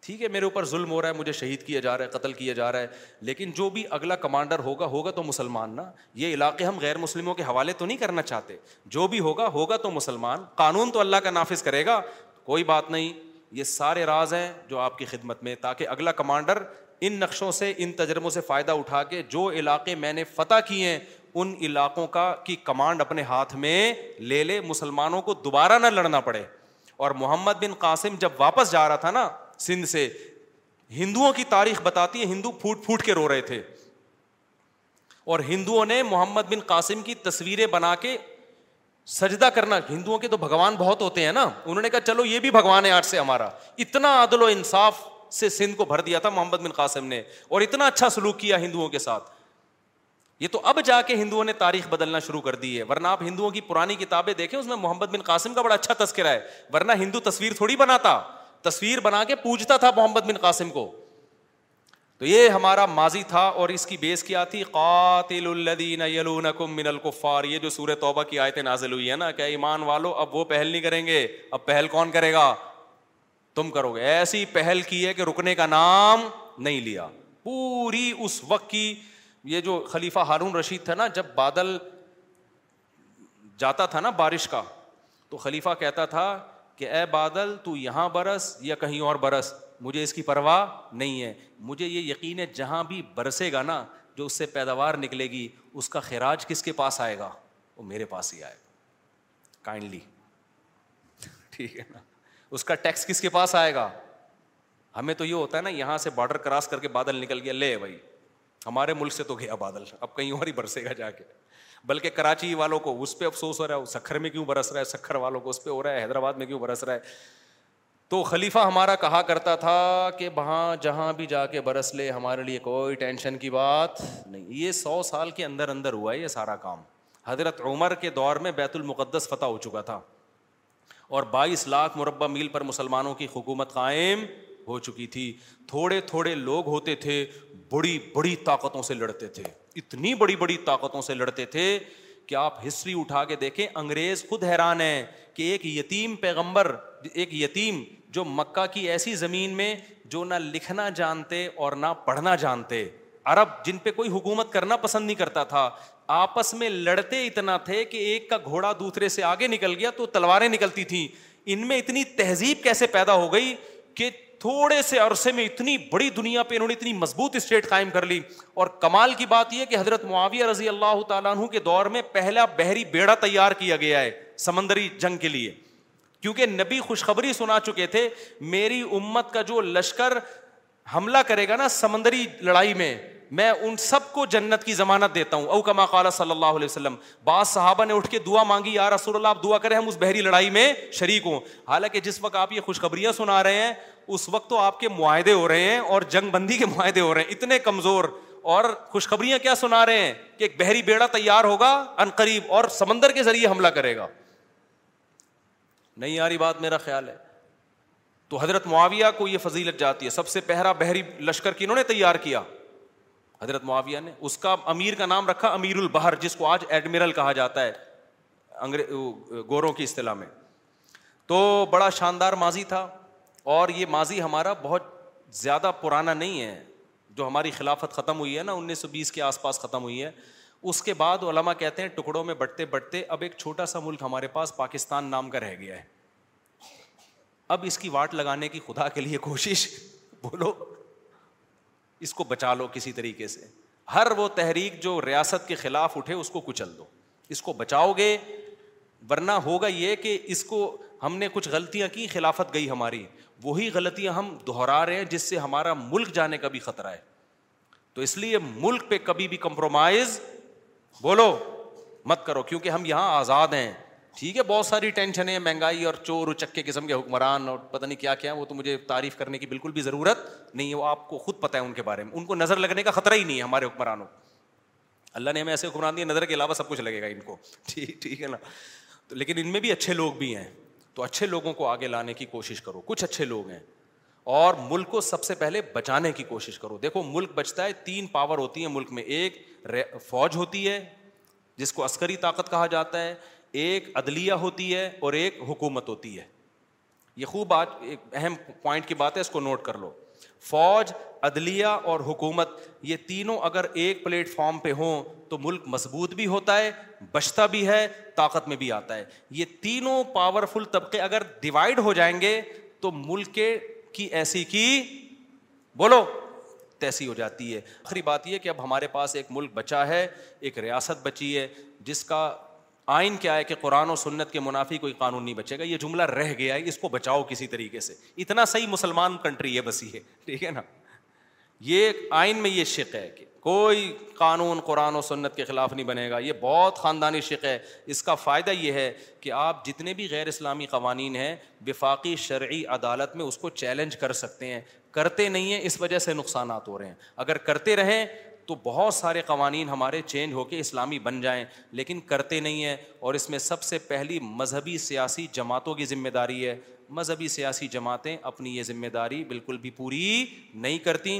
Speaker 3: ٹھیک ہے میرے اوپر ظلم ہو رہا ہے مجھے شہید کیا جا رہا ہے قتل کیا جا رہا ہے لیکن جو بھی اگلا کمانڈر ہوگا ہوگا تو مسلمان نا یہ علاقے ہم غیر مسلموں کے حوالے تو نہیں کرنا چاہتے جو بھی ہوگا ہوگا تو مسلمان قانون تو اللہ کا نافذ کرے گا کوئی بات نہیں یہ سارے راز ہیں جو آپ کی خدمت میں تاکہ اگلا کمانڈر ان نقشوں سے ان تجربوں سے فائدہ اٹھا کے جو علاقے میں نے فتح کیے ہیں ان علاقوں کا کی کمانڈ اپنے ہاتھ میں لے لے مسلمانوں کو دوبارہ نہ لڑنا پڑے اور محمد بن قاسم جب واپس جا رہا تھا نا سندھ سے ہندوؤں کی تاریخ بتاتی ہے ہندو پھوٹ پھوٹ کے رو رہے تھے اور ہندوؤں نے محمد بن قاسم کی تصویریں بنا کے سجدہ کرنا ہندوؤں کے تو بھگوان بہت ہوتے ہیں نا انہوں نے کہا چلو یہ بھی بھگوان ہے آج سے ہمارا اتنا عدل و انصاف سے سندھ کو بھر دیا تھا محمد بن قاسم نے اور اتنا اچھا سلوک کیا ہندوؤں کے ساتھ یہ تو اب جا کے ہندوؤں نے تاریخ بدلنا شروع کر دی ہے ورنہ آپ ہندوؤں کی پرانی کتابیں دیکھیں اس میں محمد بن قاسم کا بڑا اچھا تذکرہ ہے ورنہ ہندو تصویر تھوڑی بناتا تصویر بنا کے پوجتا تھا محمد بن قاسم کو تو یہ ہمارا ماضی تھا اور اس کی بیس کیا تھی قاتل الدین یلونکم من الکفار یہ جو سورہ توبہ کی آیتیں نازل ہوئی ہے نا کہ ایمان والو اب وہ پہل نہیں کریں گے اب پہل کون کرے گا تم کرو گے ایسی پہل کی ہے کہ رکنے کا نام نہیں لیا پوری اس وقت کی یہ جو خلیفہ ہارون رشید تھا نا جب بادل جاتا تھا نا بارش کا تو خلیفہ کہتا تھا کہ اے بادل تو یہاں برس یا کہیں اور برس مجھے اس کی پرواہ نہیں ہے مجھے یہ یقین ہے جہاں بھی برسے گا نا جو اس سے پیداوار نکلے گی اس کا خراج کس کے پاس آئے گا وہ میرے پاس ہی آئے گا کائنڈلی ٹھیک ہے نا اس کا ٹیکس کس کے پاس آئے گا ہمیں تو یہ ہوتا ہے نا یہاں سے بارڈر کراس کر کے بادل نکل گیا لے بھائی ہمارے ملک سے تو گیا بادل اب کہیں اور ہی برسے گا جا کے بلکہ کراچی والوں کو اس پہ افسوس ہو رہا ہے سکھر میں کیوں برس رہا ہے سکھر والوں کو اس پہ ہو رہا ہے حیدرآباد میں کیوں برس رہا ہے تو خلیفہ ہمارا کہا کرتا تھا کہ وہاں جہاں بھی جا کے برس لے ہمارے لیے کوئی ٹینشن کی بات نہیں یہ سو سال کے اندر اندر ہوا ہے یہ سارا کام حضرت عمر کے دور میں بیت المقدس فتح ہو چکا تھا اور بائیس لاکھ مربع میل پر مسلمانوں کی حکومت قائم ہو چکی تھی تھوڑے تھوڑے لوگ ہوتے تھے بڑی بڑی طاقتوں سے لڑتے تھے اتنی بڑی بڑی طاقتوں سے لڑتے تھے کہ کہ آپ ہسٹری اٹھا کے دیکھیں انگریز خود حیران ایک ایک یتیم یتیم پیغمبر جو جو مکہ کی ایسی زمین میں نہ لکھنا جانتے اور نہ پڑھنا جانتے عرب جن پہ کوئی حکومت کرنا پسند نہیں کرتا تھا آپس میں لڑتے اتنا تھے کہ ایک کا گھوڑا دوسرے سے آگے نکل گیا تو تلواریں نکلتی تھیں ان میں اتنی تہذیب کیسے پیدا ہو گئی کہ تھوڑے سے عرصے میں اتنی بڑی دنیا پہ انہوں نے اتنی مضبوط اسٹیٹ قائم کر لی اور کمال کی بات یہ کہ حضرت معاویہ رضی اللہ تعالیٰ عنہ کے دور میں پہلا بحری بیڑا تیار کیا گیا ہے سمندری جنگ کے لیے کیونکہ نبی خوشخبری سنا چکے تھے میری امت کا جو لشکر حملہ کرے گا نا سمندری لڑائی میں میں ان سب کو جنت کی ضمانت دیتا ہوں او کما قال صلی اللہ علیہ وسلم بعض صحابہ نے اٹھ کے دعا مانگی یار رسول اللہ آپ دعا کریں ہم اس بحری لڑائی میں شریک ہوں حالانکہ جس وقت آپ یہ خوشخبریاں سنا رہے ہیں اس وقت تو آپ کے معاہدے ہو رہے ہیں اور جنگ بندی کے معاہدے ہو رہے ہیں اتنے کمزور اور خوشخبریاں کیا سنا رہے ہیں کہ ایک بحری بیڑا تیار ہوگا انقریب اور سمندر کے ذریعے حملہ کرے گا نہیں یاری بات میرا خیال ہے تو حضرت معاویہ کو یہ فضیلت جاتی ہے سب سے پہرا بحری لشکر کنہوں نے تیار کیا حضرت معاویہ نے اس کا امیر کا نام رکھا امیر البہر جس کو آج ایڈمرل کہا جاتا ہے گوروں کی اصطلاح میں تو بڑا شاندار ماضی تھا اور یہ ماضی ہمارا بہت زیادہ پرانا نہیں ہے جو ہماری خلافت ختم ہوئی ہے نا انیس سو بیس کے آس پاس ختم ہوئی ہے اس کے بعد علماء علما کہتے ہیں ٹکڑوں میں بٹتے بٹتے اب ایک چھوٹا سا ملک ہمارے پاس پاکستان نام کا رہ گیا ہے اب اس کی واٹ لگانے کی خدا کے لیے کوشش بولو اس کو بچا لو کسی طریقے سے ہر وہ تحریک جو ریاست کے خلاف اٹھے اس کو کچل دو اس کو بچاؤ گے ورنہ ہوگا یہ کہ اس کو ہم نے کچھ غلطیاں کی خلافت گئی ہماری وہی غلطیاں ہم دہرا رہے ہیں جس سے ہمارا ملک جانے کا بھی خطرہ ہے تو اس لیے ملک پہ کبھی بھی کمپرومائز بولو مت کرو کیونکہ ہم یہاں آزاد ہیں ٹھیک ہے بہت ساری ٹینشن ہے مہنگائی اور چور چکے قسم کے حکمران اور پتہ نہیں کیا کیا وہ تو مجھے تعریف کرنے کی بالکل بھی ضرورت نہیں ہے وہ آپ کو خود پتہ ہے ان کے بارے میں ان کو نظر لگنے کا خطرہ ہی نہیں ہے ہمارے حکمرانوں کو اللہ نے ہمیں ایسے حکمران دیے نظر کے علاوہ سب کچھ لگے گا ان کو ٹھیک ٹھیک ہے نا تو لیکن ان میں بھی اچھے لوگ بھی ہیں تو اچھے لوگوں کو آگے لانے کی کوشش کرو کچھ اچھے لوگ ہیں اور ملک کو سب سے پہلے بچانے کی کوشش کرو دیکھو ملک بچتا ہے تین پاور ہوتی ہیں ملک میں ایک فوج ہوتی ہے جس کو عسکری طاقت کہا جاتا ہے ایک عدلیہ ہوتی ہے اور ایک حکومت ہوتی ہے یہ خوب آج ایک اہم پوائنٹ کی بات ہے اس کو نوٹ کر لو فوج عدلیہ اور حکومت یہ تینوں اگر ایک پلیٹ فارم پہ ہوں تو ملک مضبوط بھی ہوتا ہے بچتا بھی ہے طاقت میں بھی آتا ہے یہ تینوں پاورفل طبقے اگر ڈیوائڈ ہو جائیں گے تو ملک کے کی ایسی کی بولو تیسی ہو جاتی ہے آخری بات یہ کہ اب ہمارے پاس ایک ملک بچا ہے ایک ریاست بچی ہے جس کا آئین کیا ہے کہ قرآن و سنت کے منافی کوئی قانون نہیں بچے گا یہ جملہ رہ گیا ہے اس کو بچاؤ کسی طریقے سے اتنا صحیح مسلمان کنٹری ہے بسی ہے ٹھیک ہے نا یہ آئین میں یہ شک ہے کہ کوئی قانون قرآن و سنت کے خلاف نہیں بنے گا یہ بہت خاندانی شک ہے اس کا فائدہ یہ ہے کہ آپ جتنے بھی غیر اسلامی قوانین ہیں وفاقی شرعی عدالت میں اس کو چیلنج کر سکتے ہیں کرتے نہیں ہیں اس وجہ سے نقصانات ہو رہے ہیں اگر کرتے رہیں تو بہت سارے قوانین ہمارے چینج ہو کے اسلامی بن جائیں لیکن کرتے نہیں ہیں اور اس میں سب سے پہلی مذہبی سیاسی جماعتوں کی ذمہ داری ہے مذہبی سیاسی جماعتیں اپنی یہ ذمہ داری بالکل بھی پوری نہیں کرتیں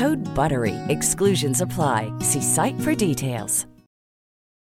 Speaker 7: ہوڈ بر وی exceptions apply see site for details